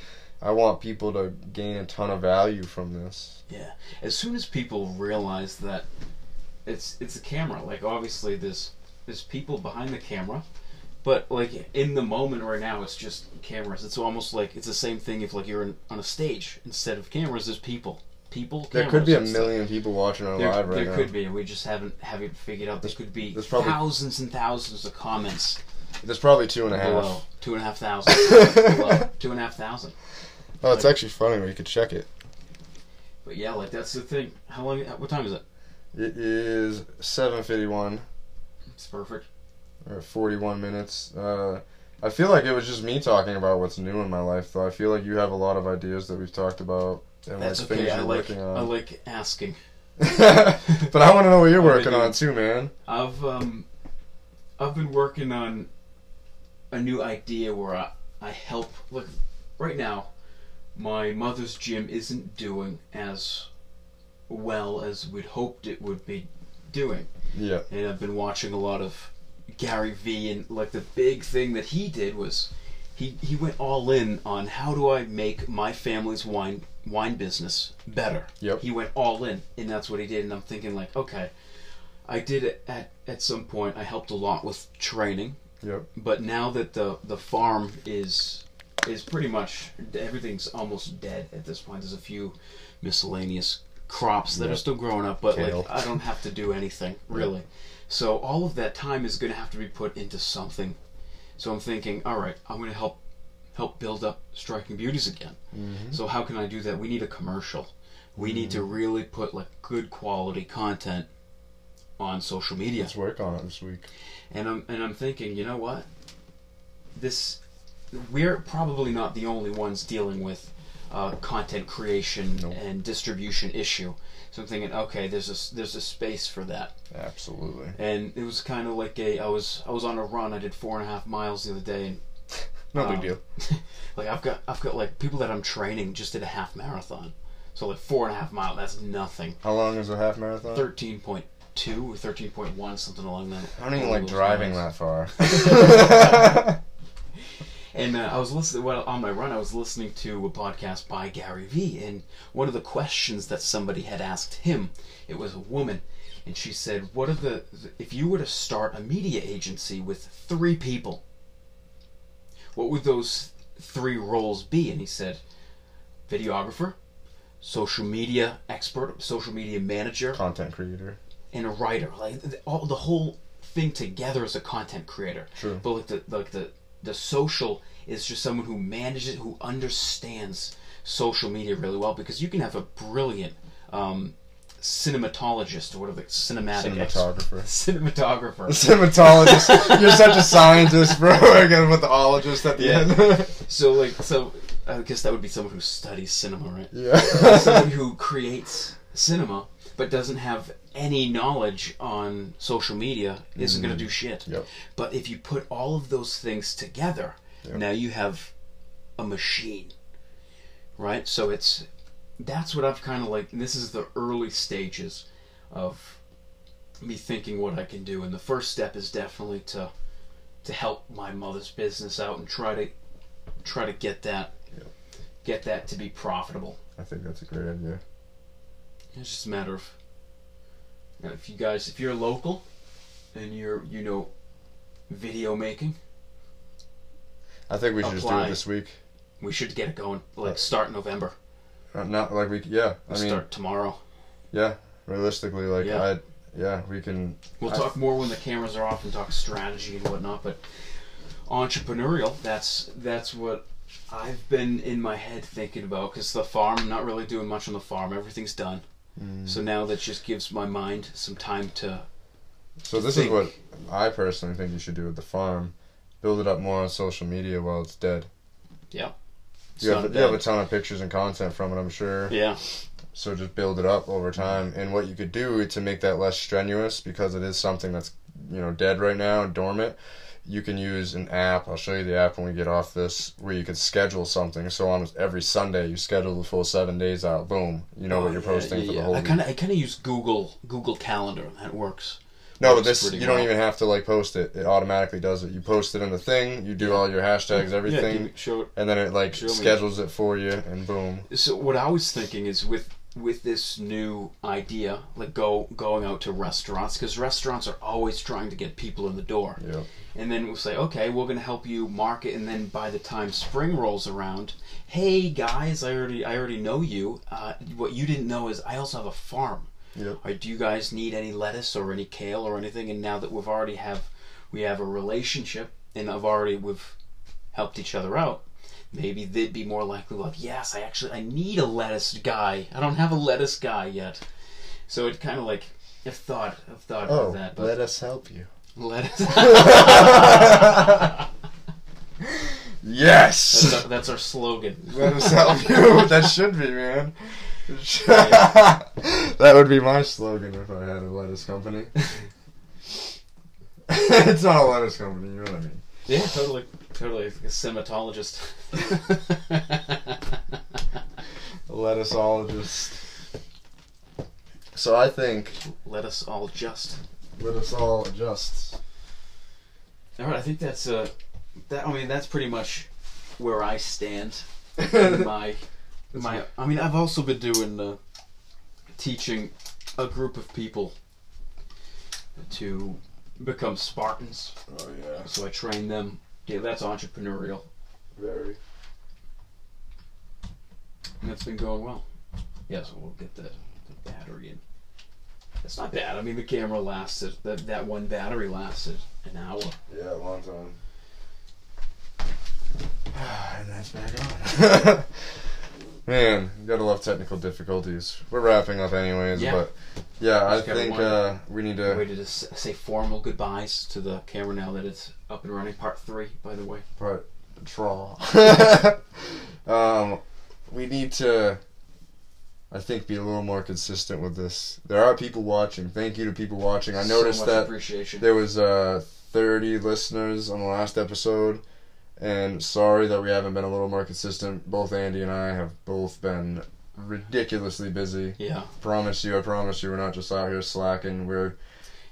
I want people to gain a ton of value from this. Yeah. As soon as people realize that it's it's a camera, like obviously there's there's people behind the camera, but like in the moment right now it's just cameras. It's almost like it's the same thing if like you're in, on a stage instead of cameras there's people. People. There could be a million people watching our There, live right there now. There could be. We just haven't haven't figured out. There could be there's probably- thousands and thousands of comments There's probably two and a below. half. Two and a half thousand. below. Two and a half thousand. Oh, it's actually funny. where you could check it. But yeah, like that's the thing. How long? What time is it? It is seven fifty one. It's perfect. or 41 minutes. Uh, I feel like it was just me talking about what's new in my life, though. I feel like you have a lot of ideas that we've talked about and That's like things okay. I you're like working on. I like asking. but I want to know what you're I've working on too, man. I've um, I've been working on a new idea where I I help. Look, right now, my mother's gym isn't doing as well as we'd hoped it would be doing, Yeah, and I've been watching a lot of Gary Vee, and like the big thing that he did was. He, he went all in on how do I make my family's wine wine business better. Yep. He went all in, and that's what he did. And I'm thinking like, okay, I did it at at some point. I helped a lot with training, yep. but now that the the farm is is pretty much everything's almost dead at this point. There's a few miscellaneous crops that Yeah. are still growing up, but Kale. like I don't have to do anything really. So all of that time is going to have to be put into something. So I'm thinking, all right, I'm going to help help build up Striking Beauties again. Mm-hmm. So how can I do that? We need a commercial. We need to really put like good quality content on social media. Let's work on it this week. And I'm and I'm thinking, you know what? This we're probably not the only ones dealing with uh, content creation Nope. and distribution issue. So I'm thinking, okay, there's a there's a space for that. Absolutely. And it was kind of like a I was I was on a run. I did four and a half miles the other day, and No Um, big deal. like I've got I've got like people that I'm training just did a half marathon. So like four and a half mile, that's nothing. How long is a half marathon? Thirteen point two or thirteen point one, something along that. I don't even like driving lines. that far. And uh, I was listening well, on my run. I was listening to a podcast by Gary Vee, and one of the questions that somebody had asked him, it was a woman, and she said, "What are the if you were to start a media agency with three people, what would those three roles be?" And he said, "Videographer, social media expert, social media manager, Content creator. and a writer. Like all the whole thing together as a content creator. True. But like the like the the social is just someone who manages it, who understands social media really well because you can have a brilliant um, cinematologist or whatever cinematic ex- Cinematographer. cinematographer. Cinematologist. You're such a scientist, bro. I gotta put the ologist at the Yeah. end. so like so I guess that would be someone who studies cinema, right? yeah. someone who creates cinema but doesn't have any knowledge on social media isn't going to mm-hmm. do shit. Yep. But if you put all of those things together, Yep. now you have a machine, right? So it's that's what I've kind of like. This is the early stages of me thinking what I can do, and the first step is definitely to to help my mother's business out and try to try to get that Yep. get that to be profitable. I think that's a great idea. It's just a matter of know, if you guys, if you're local and you're, you know, video making, I think we should just do Apply. it this week. we should get it going. Like start November. Uh, not like we. Yeah. I mean, start tomorrow. yeah. Realistically, like Yeah. I. Yeah, we can. We'll I- talk more when the cameras are off and talk strategy and whatnot. But entrepreneurial, that's that's what I've been in my head thinking about. Because the farm, I'm not really doing much on the farm. Everything's done. Mm. So now that just gives my mind some time to. So this think. is what I personally think you should do with the farm. Build it up more on social media while it's dead. You have, you have a ton of pictures and content from it, I'm sure. Yeah. so just build it up over time. And what you could do to make that less strenuous, because it is something that's you know dead right now, and dormant. You can use an app. I'll show you the app when we get off this, where you could schedule something. So on every Sunday, you schedule the full seven days out. Boom, you know Oh, what you're oh, yeah, posting yeah, for the yeah. whole I kind of I kind of use Google Google Calendar. That works. No, but this you don't even have to like post it. It automatically does it. You post it in the thing. You do all your hashtags, everything, give me- show it. and then it like Show me. schedules it for you, and boom. So what I was thinking is with with this new idea, like go going out to restaurants, because restaurants are always trying to get people in the door. Yep. And then we'll say, okay, we're gonna help you market, and then by the time spring rolls around, hey guys, I already I already know you. Uh, what you didn't know is I also have a farm. Or do you guys need any lettuce or any kale or anything? And now that we've already have we have a relationship, and I've already we've helped each other out. Maybe they'd be more likely to love. yes, I actually I need a lettuce guy. I don't have a lettuce guy yet. So it kind of like I've thought I've thought Oh, about that, but us help you. lettuce. Yes. That's our, that's our slogan. Let us help you. That should be, man. that would be my slogan if I had a lettuce company. it's not a lettuce company, you know what I mean. Yeah, totally, totally. Like a semitologist. A lettuceologist. So I think Let us all just. let us all adjust. All right, I think that's uh, that. I mean, that's pretty much where I stand. my, my. I mean, I've also been doing uh, teaching a group of people to become Spartans. Oh yeah, So I train them. Yeah, that's entrepreneurial. very. And that's been going well. Yeah, so we'll get the, the battery in. It's not bad. I mean, the camera lasted. That that one battery lasted an hour. Yeah, a long time. and that's back on. Man, you gotta love technical difficulties. We're wrapping up anyways, Yeah. but yeah, I think uh, we need to Way to just say formal goodbyes to the camera now that it's up and running. Part three, by the way. Part draw. um, we need to, I think, be a little more consistent with this. There are people watching. Thank you to people watching. I So noticed much that there was uh, 30 listeners on the last episode, and sorry that we haven't been a little more consistent. Both Andy and I have both been ridiculously busy. Yeah. Promise you, I promise you, we're not just out here slacking. We're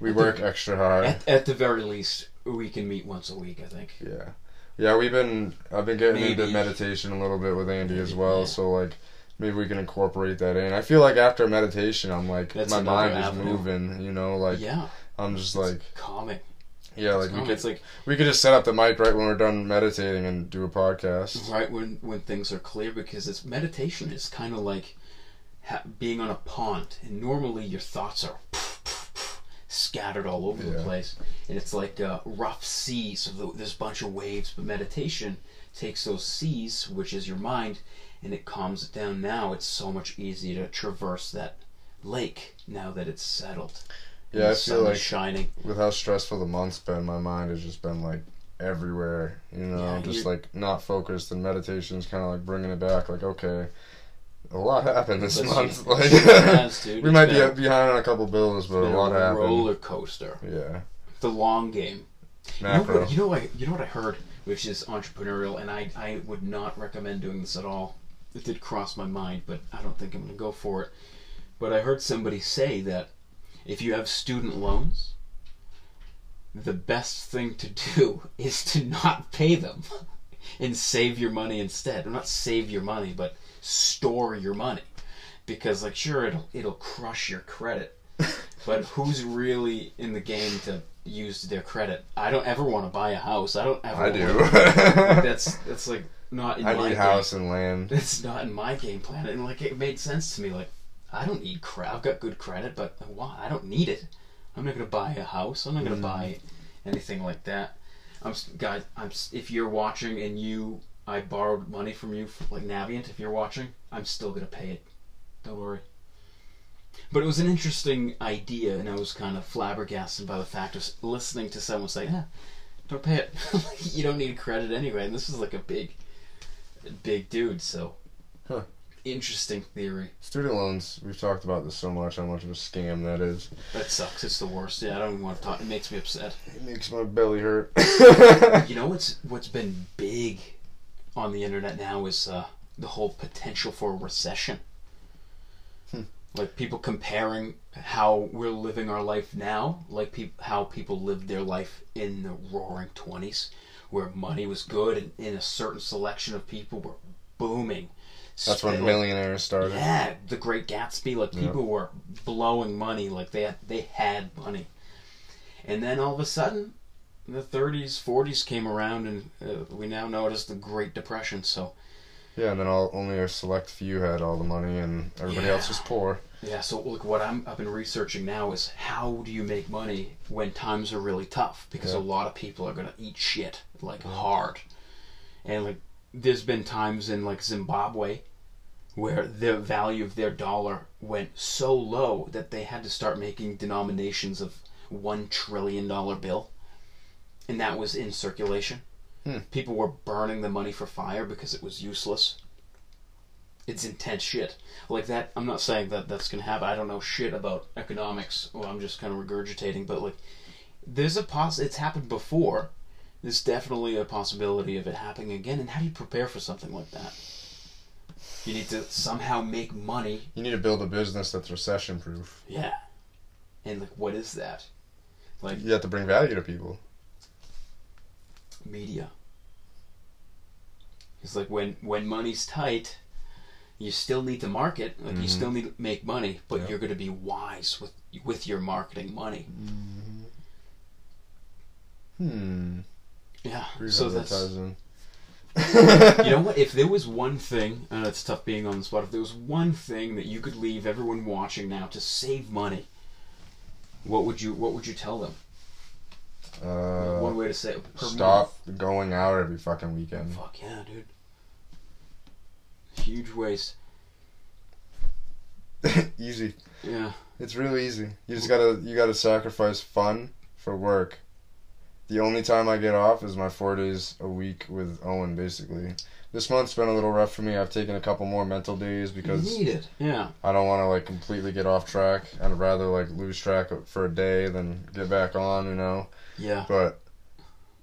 we At the- work extra hard. At, at the very least, we can meet once a week. I think. Yeah. Yeah, we've been I've been getting into meditation a little bit with Andy as well, yeah. so like maybe we can incorporate that in. I feel like after meditation I'm like That's my mind is avenue. moving, you know, like yeah. I'm just like Calming. Yeah, like we could It's like we could just set up the mic right when we're done meditating and do a podcast. right when when things are clear because it's meditation is kind of like ha- being on a pond and normally your thoughts are scattered all over the place. And it's like uh, rough seas so th- there's a bunch of waves but meditation takes those seas which is your mind and it calms it down. Now it's so much easier to traverse that lake now that it's settled Yeah, I sun feel is like shining with how stressful the month's been, my mind has just been like everywhere, you know, Yeah, just you're- like not focused and meditation's kind of like bringing it back like okay, a lot happened this Let's month. see. Like has, dude. we It's might be behind on a couple bills, but a lot happened. roller coaster Yeah, the long game You know, what, you know what? You know what I heard, which is entrepreneurial, and I I would not recommend doing this at all. It did cross my mind, but I don't think I'm going to go for it. But I heard somebody say that if you have student loans, the best thing to do is to not pay them and save your money instead. Or not save your money, but store your money. Because like sure it'll it'll crush your credit. But who's really in the game to use their credit? I don't ever want to buy a house. I don't ever I do. like, that's that's like not in I my need game. house and land. It's not in my game plan. And like it made sense to me. Like I don't need credit. I've got good credit, but why? I don't need it. I'm not gonna buy a house. I'm not gonna Mm. buy anything like that. I'm guys. I'm if you're watching and you I borrowed money from you for, like Navient. If you're watching, I'm still gonna pay it. Don't worry. But it was an interesting idea, and I was kind of flabbergasted by the fact of listening to someone say, "Yeah, don't pay it. you don't need credit anyway." And this is like a big, big dude. So, Huh. Interesting theory. Student loans. We've talked about this so much. How much of a scam that is. That sucks. It's the worst. Yeah, I don't even want to talk. It makes me upset. It makes my belly hurt. You know what's what's been big on the internet now is uh, the whole potential for a recession. Hmm. Like people comparing how we're living our life now, like peop- how people lived their life in the Roaring Twenties, where money was good and, in a certain selection of people were booming. That's when millionaires started. yeah, the Great Gatsby. Like Yeah. people were blowing money, like they had, they had money, and then all of a sudden, the 30s, 40s came around, and uh, we now know it as the Great Depression. So Yeah, and then all, only a select few had all the money, and everybody Yeah. else was poor. yeah, so look, what I'm I've been researching now is how do you make money when times are really tough? Because Yeah. a lot of people are gonna eat shit like hard, and like there's been times in like Zimbabwe where the value of their dollar went so low that they had to start making denominations of one trillion dollar bill, and that was in circulation. Hmm. People were burning the money for fire because it was useless. It's intense shit like that. I'm not saying that that's gonna happen. I don't know shit about economics. Well, I'm just kind of regurgitating, but like, there's a poss. It's happened before. There's definitely a possibility of it happening again. And how do you prepare for something like that? You need to somehow make money. You need to build a business that's recession proof. Yeah. And like, what is that? Like You have to bring value to people. media. It's like when when money's tight, you still need to market. Like you Mhm. still need to make money, but you're going to be wise with with your marketing money. Hmm. Yeah. So that's. you know what? If there was one thing, and it's tough being on the spot. If there was one thing that you could leave everyone watching now to save money, what would you what would you tell them? Uh, one way to say it stop going out every fucking weekend. Fuck yeah, dude. Huge waste. easy. Yeah. It's really easy. You just gotta you gotta sacrifice fun for work. The only time I get off is my four days a week with Owen. Basically, this month's been a little rough for me. I've taken a couple more mental days because you need it. Yeah. I don't want to like completely get off track. I'd rather like lose track for a day than get back on. You know. Yeah. But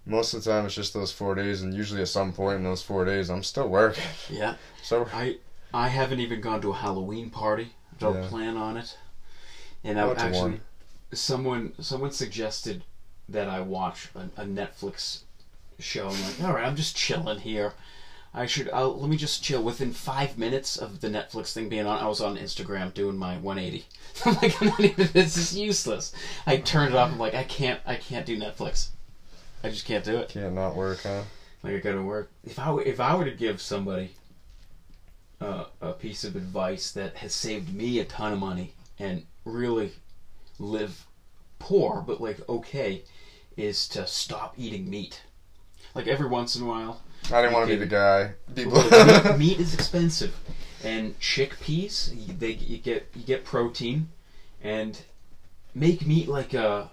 most of the time, it's just those four days, and usually at some point in those four days, I'm still working. Yeah. So I I haven't even gone to a Halloween party. Don't Yeah. plan on it. And I I went to actually one. someone someone suggested that I watch a, a Netflix show. I'm like, all right, I'm just chilling here. I should. I'll, let me just chill. Within five minutes of the Netflix thing being on, I was on Instagram doing my 180. I'm like, I'm not even. This is useless. I turned it off. I'm like, I can't. I can't do Netflix. I just can't do it. can't not work, huh? Like I gotta work. If I were, if I were to give somebody uh, a piece of advice that has saved me a ton of money and really live poor but like okay, is to stop eating meat. Like every once in a while, I didn't want to be the guy. People. Meat, is expensive, and chickpeas they you get you get protein, and make meat like a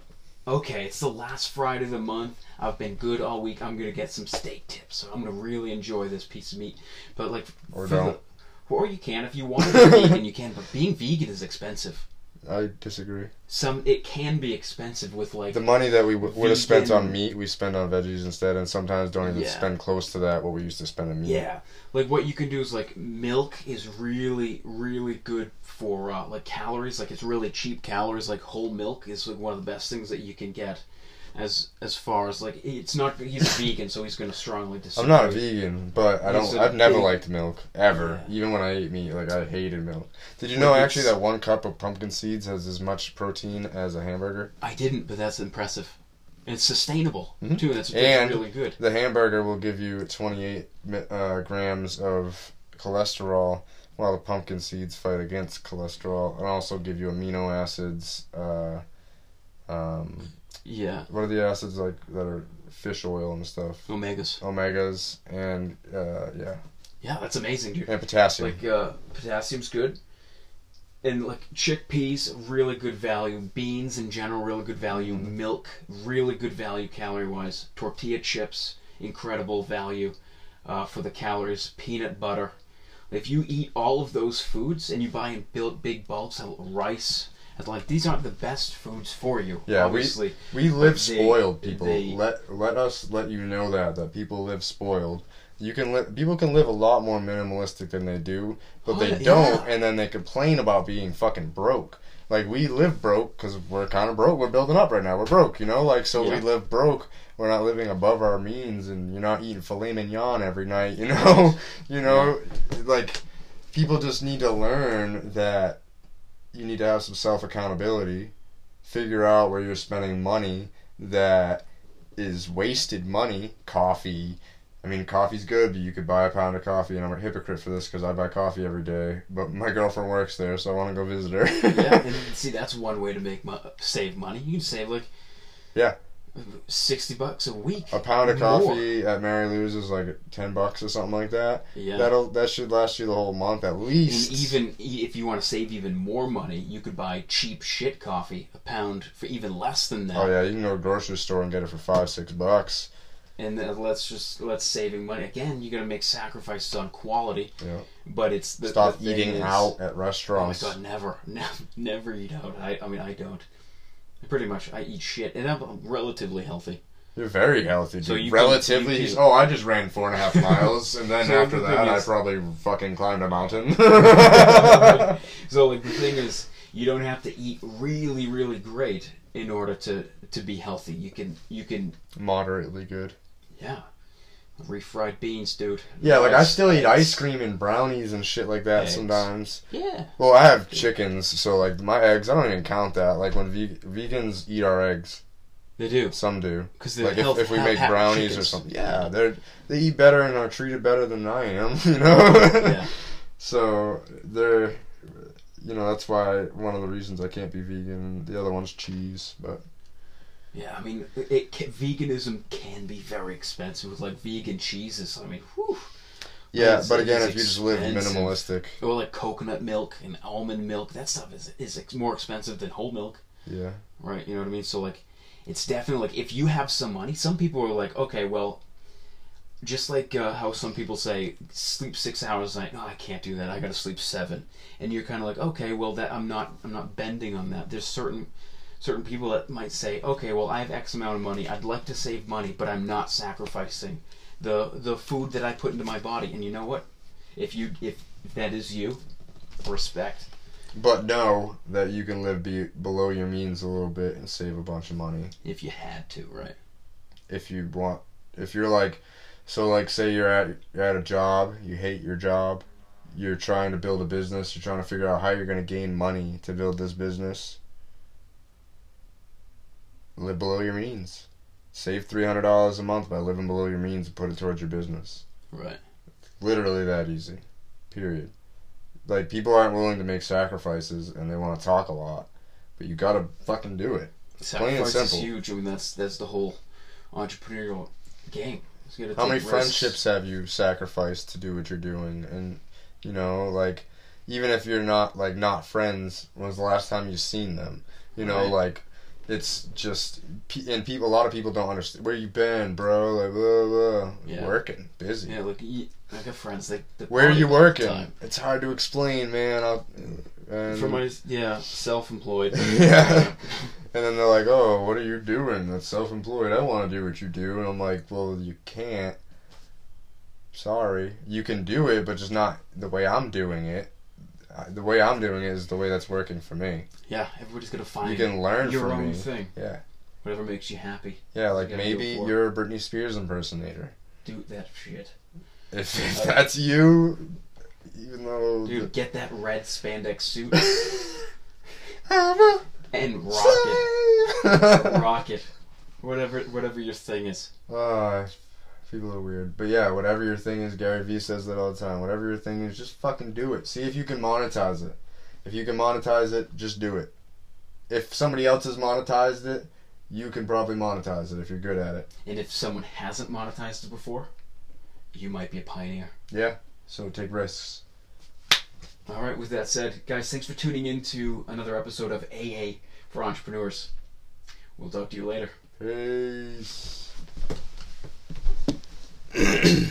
okay. It's the last Friday of the month. I've been good all week. I'm gonna get some steak tips, so I'm gonna really enjoy this piece of meat. But like, Or don't. or you can if you want to be vegan, you can. But being vegan is expensive. I disagree. Some it can be expensive with like The money that we w- would have spent on meat, we spend on veggies instead, and sometimes don't even Yeah. spend close to that what we used to spend on meat. Yeah, like what you can do is like milk is really really good for uh, like calories. Like it's really cheap calories. Like whole milk is like one of the best things that you can get. As as far as like it's not he's a vegan, so he's gonna strongly disagree. I'm not a vegan, but I don't. I've never big- liked milk ever. Yeah. Even when I ate meat, like I hated milk. Did you Well, know actually that one cup of pumpkin seeds has as much protein as a hamburger? I didn't, but that's impressive. And it's sustainable Mhm. too. That's, that's And- really good. The hamburger will give you 28 uh, grams of cholesterol, while the pumpkin seeds fight against cholesterol, and also give you amino acids. Uh, um, Yeah, what are the acids like that are fish oil and stuff? omegas. Omegas and uh, yeah, Yeah, that's amazing, dude. and potassium. Like uh, potassium's good, and like chickpeas, really good value. Beans in general, really good value. Mm-hmm. Milk, really good value calorie wise. Tortilla chips, incredible value uh, for the calories. Peanut butter, If you eat all of those foods and you buy in big bulks of rice, like these aren't the best foods for you. Yeah, we- obviously. We live They- spoiled, people. they- let let us let you know that that people live spoiled. You can live. People can live a lot more minimalistic than they do, but Oh, they yeah. don't, and then they complain about being fucking broke. Like we live broke because we're kind of broke. We're building up right now. We're broke, you know. Like so, Yeah. we live broke. We're not living above our means, and you're not eating filet mignon every night. You know, you know, like people just need to learn that you need to have some self accountability. Figure out where you're spending money that is wasted money. Coffee. I mean, coffee's good, but you could buy a pound of coffee, and I'm a hypocrite for this because I buy coffee every day. But my girlfriend works there, so I want to go visit her. yeah, and see that's one way to make mo- save money. You can save like Yeah. Sixty bucks a week. a pound of More. coffee at Mary Lou's is like ten bucks or something like that. Yeah. That'll that should last you the whole month at And least. even e- if you want to save even more money, you could buy cheap shit coffee, a pound for even less than that. Oh yeah, you can go to a grocery store and get it for five, six bucks. And let's just let's saving money again. You got to make sacrifices on quality. Yeah. But it's the, Stop the eating is- out at Oh my restaurants. god, never, never, never eat out. I, I mean, I don't. Pretty much, I eat shit, and I'm relatively healthy. You're very healthy, dude. So you can- Relatively. you can- oh, I just ran four and a half miles, and then So after the thing that, I is- probably fucking climbed a mountain. so like the thing is, you don't have to eat really, really great in order to to be healthy. You can you can Moderately good. yeah, refried beans, dude. Yeah, like I still eat ice cream and brownies and shit like that Eggs. sometimes. Yeah, Well, I have chickens, so like my eggs, I don't even count that. Like when ve- vegans eat our eggs, they do some do. because Like if, if we make brownies or something, yeah, they they eat better and are treated better than I am. You know. Yeah. So they're, you know, that's why one of the reasons I can't be vegan. The other one's cheese, but Yeah, I mean, it, it veganism can be very expensive with like vegan cheeses. I mean, whew. yeah. It's- but again, if you just live minimalistic, Or like coconut milk and almond milk. That stuff is is more expensive than whole milk, yeah, right? You know what I mean? So like, it's definitely like if you have some money. Some people are like, okay, well, just like uh, how some people say sleep six hours a night. No, I can't do that. I got to sleep seven. And you're kind of like, okay, well, that I'm not I'm not bending on that. There's certain certain people that might say, okay, well, I have X amount of money. I'd like to save money, but I'm not sacrificing the the food that I put into my body. And you know what? If you if, if that is you, respect. but know that you can live be below your means a little bit and save a bunch of money If you had to, right? if you want. If you're like, so like, say you're at you're at a job, you hate your job, you're trying to build a business, you're trying to figure out how you're going to gain money to build this business. Live below your means. Save three hundred dollars a month by living below your means and put it towards your business. Right. Literally that easy. Period. Like people aren't willing to make sacrifices and they want to talk a lot, but you gotta fucking do it. Sacrifice is huge. I mean, that's that's the whole entrepreneurial game. How many risks. friendships have you sacrificed to do what you're doing? And you know, like even if you're not like not friends, when was the last time you've seen them? You know, Right. like it's just and people. A lot of people don't understand where you been, bro. Like blah blah. Yeah. Working, busy. Yeah, look, I got friends. like Where are you working? It's hard to explain, man. I'll, and, For my yeah, self-employed. yeah. And then they're like, "Oh, what are you doing? That's self-employed. I want to do what you do." And I'm like, "Well, you can't. Sorry, you can do it, but just not the way I'm doing it. Uh, The way I'm doing it is the way that's working for me. Yeah, everybody's gonna find You can learn your own me. thing. Yeah. Whatever makes you happy. Yeah, like You maybe you're a Britney Spears impersonator. Do that shit. If, if that's you, even though Dude, get that red spandex suit and rock it. Rock it. Whatever whatever your thing is. Uh, people are weird. But yeah, whatever your thing is, Gary Vee says that all the time. Whatever your thing is, just fucking do it. See if you can monetize it. If you can monetize it, just do it. If somebody else has monetized it, you can probably monetize it if you're good at it. And if someone hasn't monetized it before, you might be a pioneer. Yeah. So take risks. All right, with that said, guys, thanks for tuning in to another episode of AA for Entrepreneurs. We'll talk to you later. Peace. Hey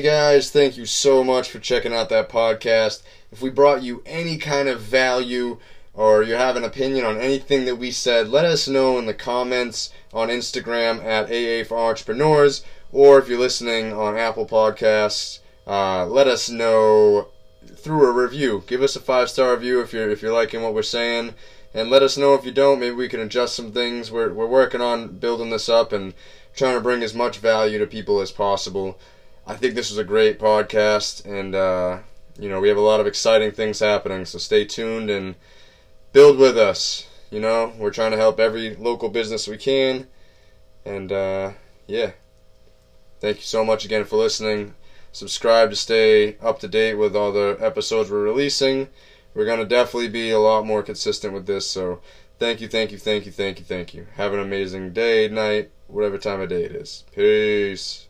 guys, thank you so much for checking out that podcast. If we brought you any kind of value or you have an opinion on anything that we said, let us know in the comments on Instagram at AA for Entrepreneurs, or if you're listening on Apple Podcasts, uh, let us know through a review. Give us a five star review if you're if you're liking what we're saying, and let us know if you don't. Maybe we can adjust some things. We're we're working on building this up and trying to bring as much value to people as possible. I think this was a great podcast, and uh, you know we have a lot of exciting things happening. So stay tuned and build with us. You know we're trying to help every local business we can, and uh, yeah. Thank you so much again for listening. Subscribe to stay up to date with all the episodes we're releasing. We're gonna definitely be a lot more consistent with this. So thank you, thank you, thank you, thank you, thank you. Have an amazing day, night, whatever time of day it is. Peace.